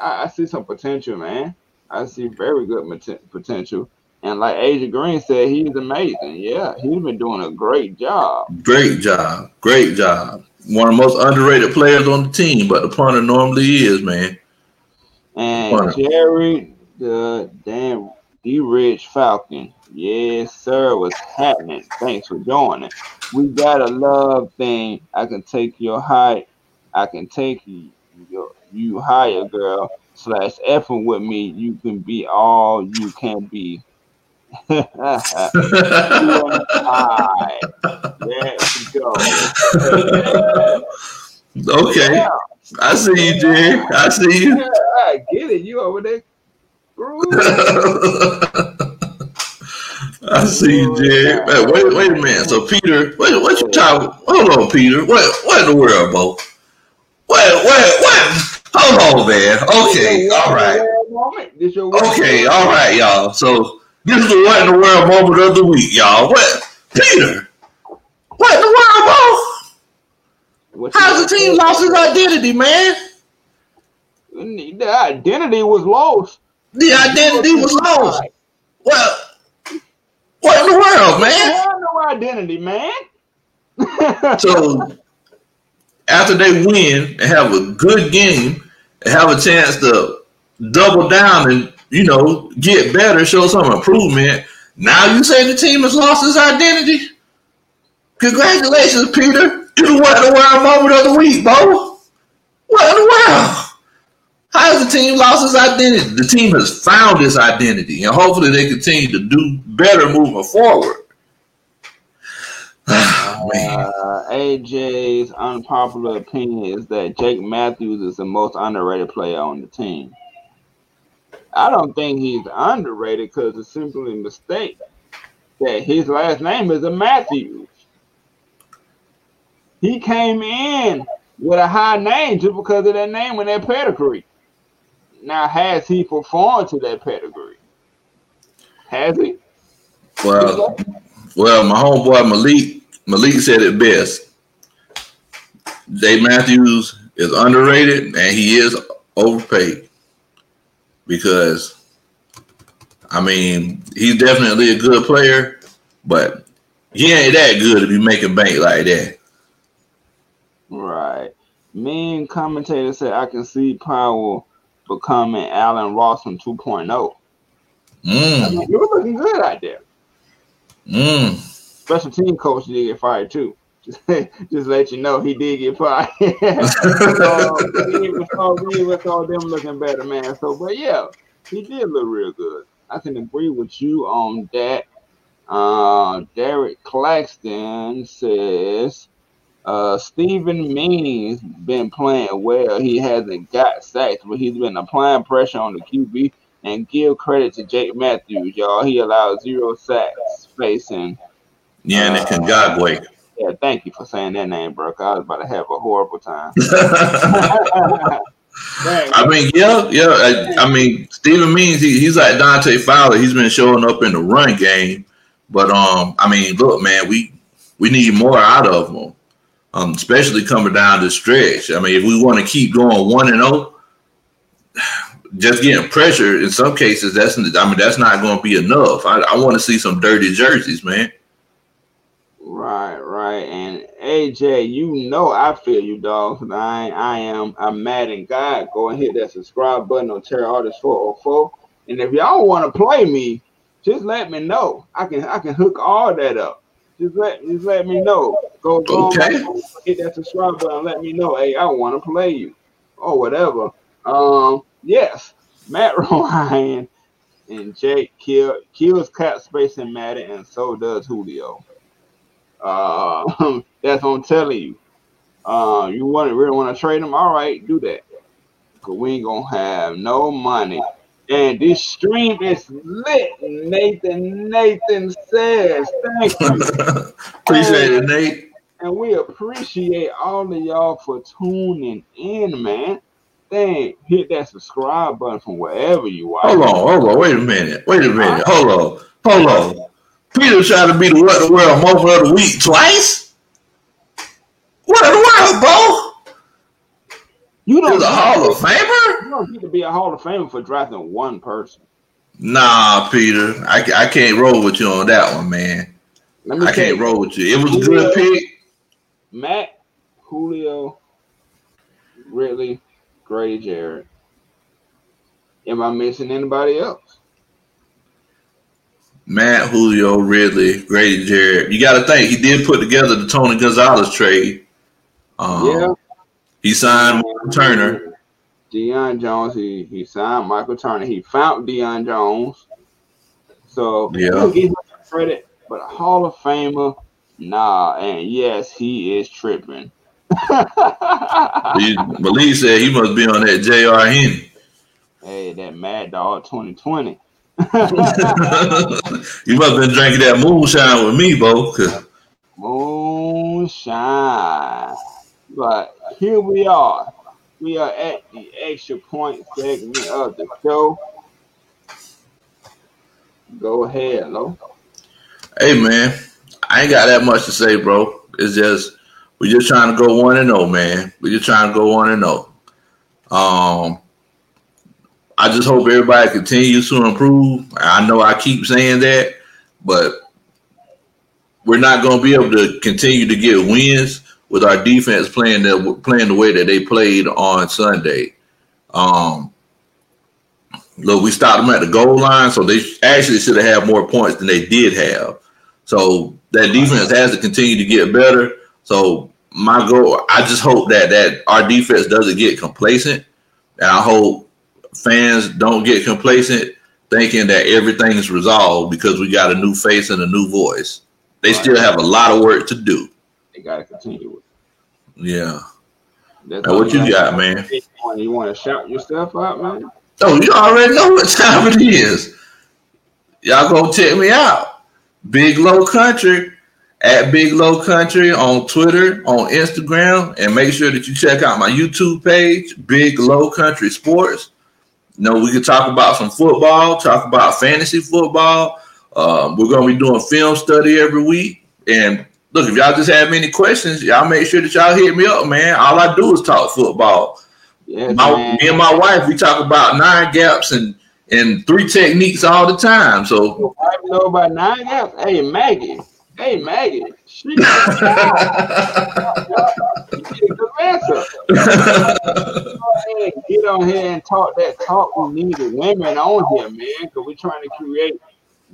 I, I, see some potential, man. I see very good potential. And like Asia Green said, he's amazing. Yeah, he's been doing a great job. Great job. Great job. One of the most underrated players on the team, but the punter normally is, man. And punter. Jerry, the damn D Rich Falcon. Yes, sir. What's happening? Thanks for joining. We got a love thing. I can take your height. I can take you your, you higher, girl. Slash effing with me. You can be all you can be. There we go. okay. Yeah. I see you, Jay. I see you. Yeah, I get it. You over there. I see you, Jay. Wait, wait, wait a minute. So Peter, wait, what you talking? Hold on, Peter. What, what in the world, Bo? Wait, wait, what? Hold on, man. Okay, all right. Okay, all right, y'all. So this is the what in the world moment of the week, y'all. What, Peter? What in the world, Bo? How's the team lost its identity, man? The identity was lost. The identity was lost. Well, what in the world, man? have no identity, man. so after they win and have a good game and have a chance to double down and you know get better, show some improvement. Now you say the team has lost its identity. Congratulations, Peter. You what in the world moment of the week, Bo. What in the world? How has the team lost its identity? The team has found its identity, and hopefully they continue to do better moving forward. uh, AJ's unpopular opinion is that Jake Matthews is the most underrated player on the team. I don't think he's underrated because it's simply a mistake that his last name is a Matthews. He came in with a high name just because of that name and that pedigree. Now, has he performed to that pedigree? Has he? Well, well, my homeboy Malik Malik said it best. Jay Matthews is underrated and he is overpaid because I mean he's definitely a good player, but he ain't that good to be making bank like that. Right. Main commentator said I can see Powell becoming Allen Robinson 2.0. Mm. I mean, you're looking good out there. Mm. special team coach did get fired too. Just, let you know he did get fired. so, we with all them looking better, man. So, but yeah, he did look real good. I can agree with you on that. Uh, Derek Claxton says uh, Steven Means been playing well. He hasn't got sacks, but he's been applying pressure on the QB. And give credit to Jake Matthews, y'all. He allowed zero sacks facing. Yeah, and can uh, Ngakoue. Yeah, thank you for saying that name, bro. I was about to have a horrible time. I mean, yeah, yeah. I, I mean, Steven Means he, he's like Dante Fowler. He's been showing up in the run game, but um, I mean, look, man, we we need more out of him, um, especially coming down the stretch. I mean, if we want to keep going one and zero, oh, just getting pressure in some cases, that's I mean, that's not going to be enough. I, I want to see some dirty jerseys, man. Right, right. And AJ, you know I feel you, dog. I I am I'm mad in God. Go and hit that subscribe button on Terry Artist 404. And if y'all want to play me, just let me know. I can I can hook all that up. Just let just let me know. Go, go okay. on, hit that subscribe button. Let me know. Hey, I want to play you or whatever. Um, yes, Matt Ryan and Jake kill kills cap space in Madden, and so does Julio. Uh, that's what I'm telling you. Uh, you want to really want to trade them? All right, do that. Cause we ain't gonna have no money. And this stream is lit. Nathan Nathan says, thank you. appreciate and, it, Nate. And we appreciate all of y'all for tuning in, man. Dang, hit that subscribe button from wherever you are. Hold on, hold on, wait a minute, wait a minute, hold on, hold on. Peter tried to be the what the world moment of the week twice. What in the world, bro? You don't a Hall of Famer? You don't need to be a Hall of Famer for drafting one person. Nah, Peter, I, I can't roll with you on that one, man. I can't you, roll with you. It was Julio, a good pick. Matt, Julio, Ridley, Grady Jarrett. Am I missing anybody else? Matt Julio, Ridley, Grady Jarrett. You got to think he did put together the Tony Gonzalez trade. Um, yeah, he signed Michael Turner. Deion Jones. He he signed Michael Turner. He found Deion Jones. So yeah, give him credit, but Hall of Famer, nah. And yes, he is tripping. Malik said he must be on that J.R. Henny. Hey, that Mad Dog 2020 you must have been drinking that moonshine with me, Bo. Moonshine. But here we are. We are at the extra point segment of the show. Go ahead, Lo. Hey man, I ain't got that much to say, bro. It's just we're just trying to go one and zero, oh, man. We're just trying to go one and zero. Oh. Um, I just hope everybody continues to improve. I know I keep saying that, but we're not going to be able to continue to get wins with our defense playing the playing the way that they played on Sunday. Um, look, we stopped them at the goal line, so they actually should have had more points than they did have. So that defense has to continue to get better. So my goal, I just hope that that our defense doesn't get complacent, and I hope fans don't get complacent thinking that everything is resolved because we got a new face and a new voice. They right. still have a lot of work to do. They got to continue with. Yeah. That's what you got, man? You want to shout yourself out, man? Oh, you already know what time it is. Y'all gonna check me out. Big Low Country at Big Low Country on Twitter, on Instagram, and make sure that you check out my YouTube page, Big Low Country Sports. You know, we could talk about some football, talk about fantasy football. Um, we're going to be doing film study every week. And look, if y'all just have any questions, y'all make sure that y'all hit me up, man. All I do is talk football. Yeah, my, me and my wife, we talk about nine gaps and and three techniques all the time. So I know about nine gaps. Hey Maggie, hey Maggie, she a good answer. get on here and talk that talk. We need the women on here, man, because we're trying to create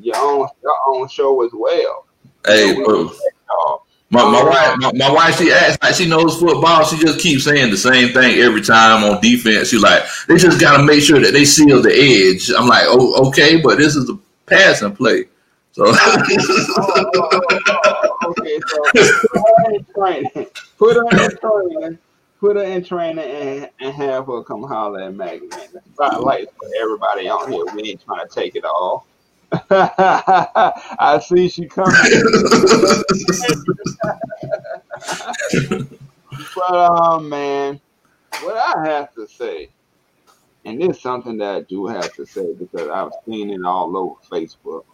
your own your own show as well. Hey, bro. Uh, my, my wife, my, my, wife, she acts like she knows football. She just keeps saying the same thing every time on defense. She's like, they just got to make sure that they seal the edge. I'm like, oh, okay, but this is a passing play. So, oh, oh, oh, okay, so put her in training, put her in training, put her in training, and, and have her come holler at Maggie. That's like for everybody on here. We ain't trying to take it all. I see she coming. but um, man, what I have to say, and this is something that I do have to say because I've seen it all over Facebook.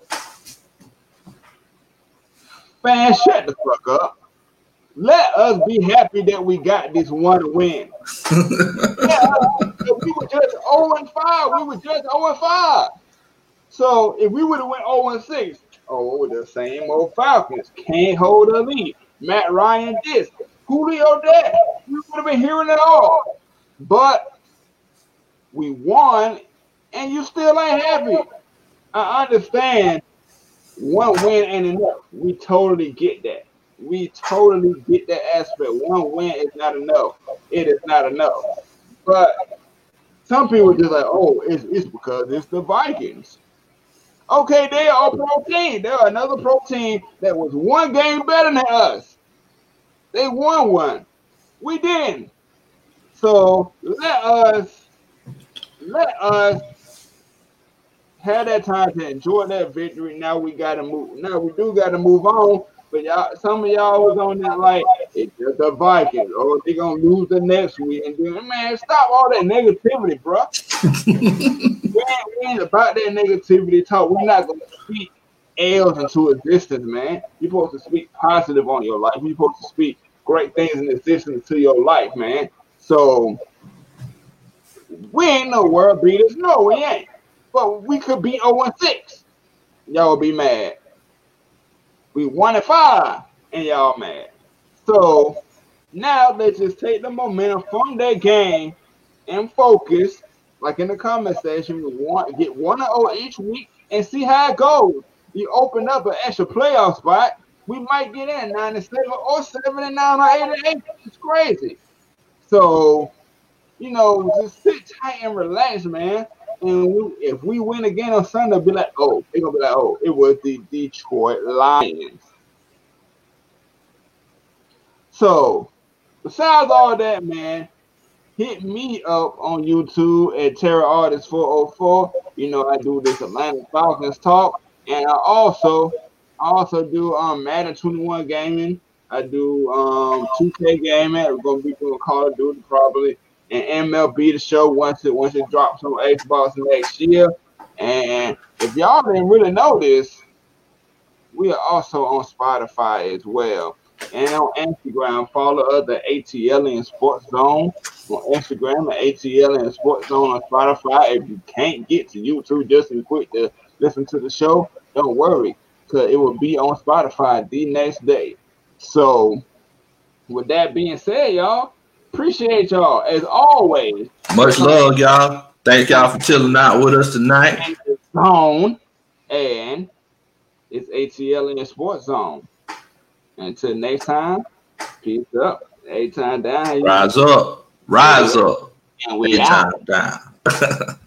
Man, shut the fuck up. Let us be happy that we got this one win. yeah, we were just 0 and 5. We were just 0 and 5. So if we would have went 0 and 6, oh, the same old Falcons can't hold a lead. Matt Ryan this, Julio that. We would have been hearing it all. But we won, and you still ain't happy. I understand one win ain't enough. We totally get that. We totally get that aspect. One win is not enough. It is not enough. But some people just like, oh, it's, it's because it's the Vikings. Okay, they are pro team. They're another pro team that was one game better than us. They won one. We didn't. So let us let us have that time to enjoy that victory. Now we gotta move. Now we do gotta move on. But y'all, some of y'all was on that like it's just the Vikings, or oh, they gonna lose the next week. And then, man, stop all that negativity, bro. we, ain't, we ain't about that negativity talk. We're not gonna speak L's into existence, man. You're supposed to speak positive on your life. You're supposed to speak great things in existence to your life, man. So we ain't no world beaters. No, we ain't. But we could be 0 6. Y'all be mad. We one and five, and y'all mad. So now let's just take the momentum from that game and focus, like in the comment section, we want get one and zero each week and see how it goes. You open up an extra playoff spot, we might get in nine and seven or seven and nine or eight and eight. It's crazy. So, you know, just sit tight and relax, man. And we, if we win again on Sunday, be like, oh, they're gonna be like, oh, it was the Detroit Lions. So, besides all that, man, hit me up on YouTube at Terra Artist 404. You know, I do this Atlanta Falcons talk, and I also I also do um Madden 21 gaming. I do um 2K gaming. We're gonna be doing Call of Duty probably and MLB the show once it once it drops on Xbox next year. And if y'all didn't really know this, we are also on Spotify as well. And on Instagram, follow us at ATL and Sports Zone on Instagram at ATL and Sports Zone on Spotify. If you can't get to YouTube just as quick to listen to the show, don't worry, because it will be on Spotify the next day. So, with that being said, y'all, Appreciate y'all as always. Much love, y'all. Thank y'all for chilling out with us tonight. Zone and it's ATL in the Sports Zone. Until next time, peace up. A-Town down. Rise up. Rise up. And we out. down.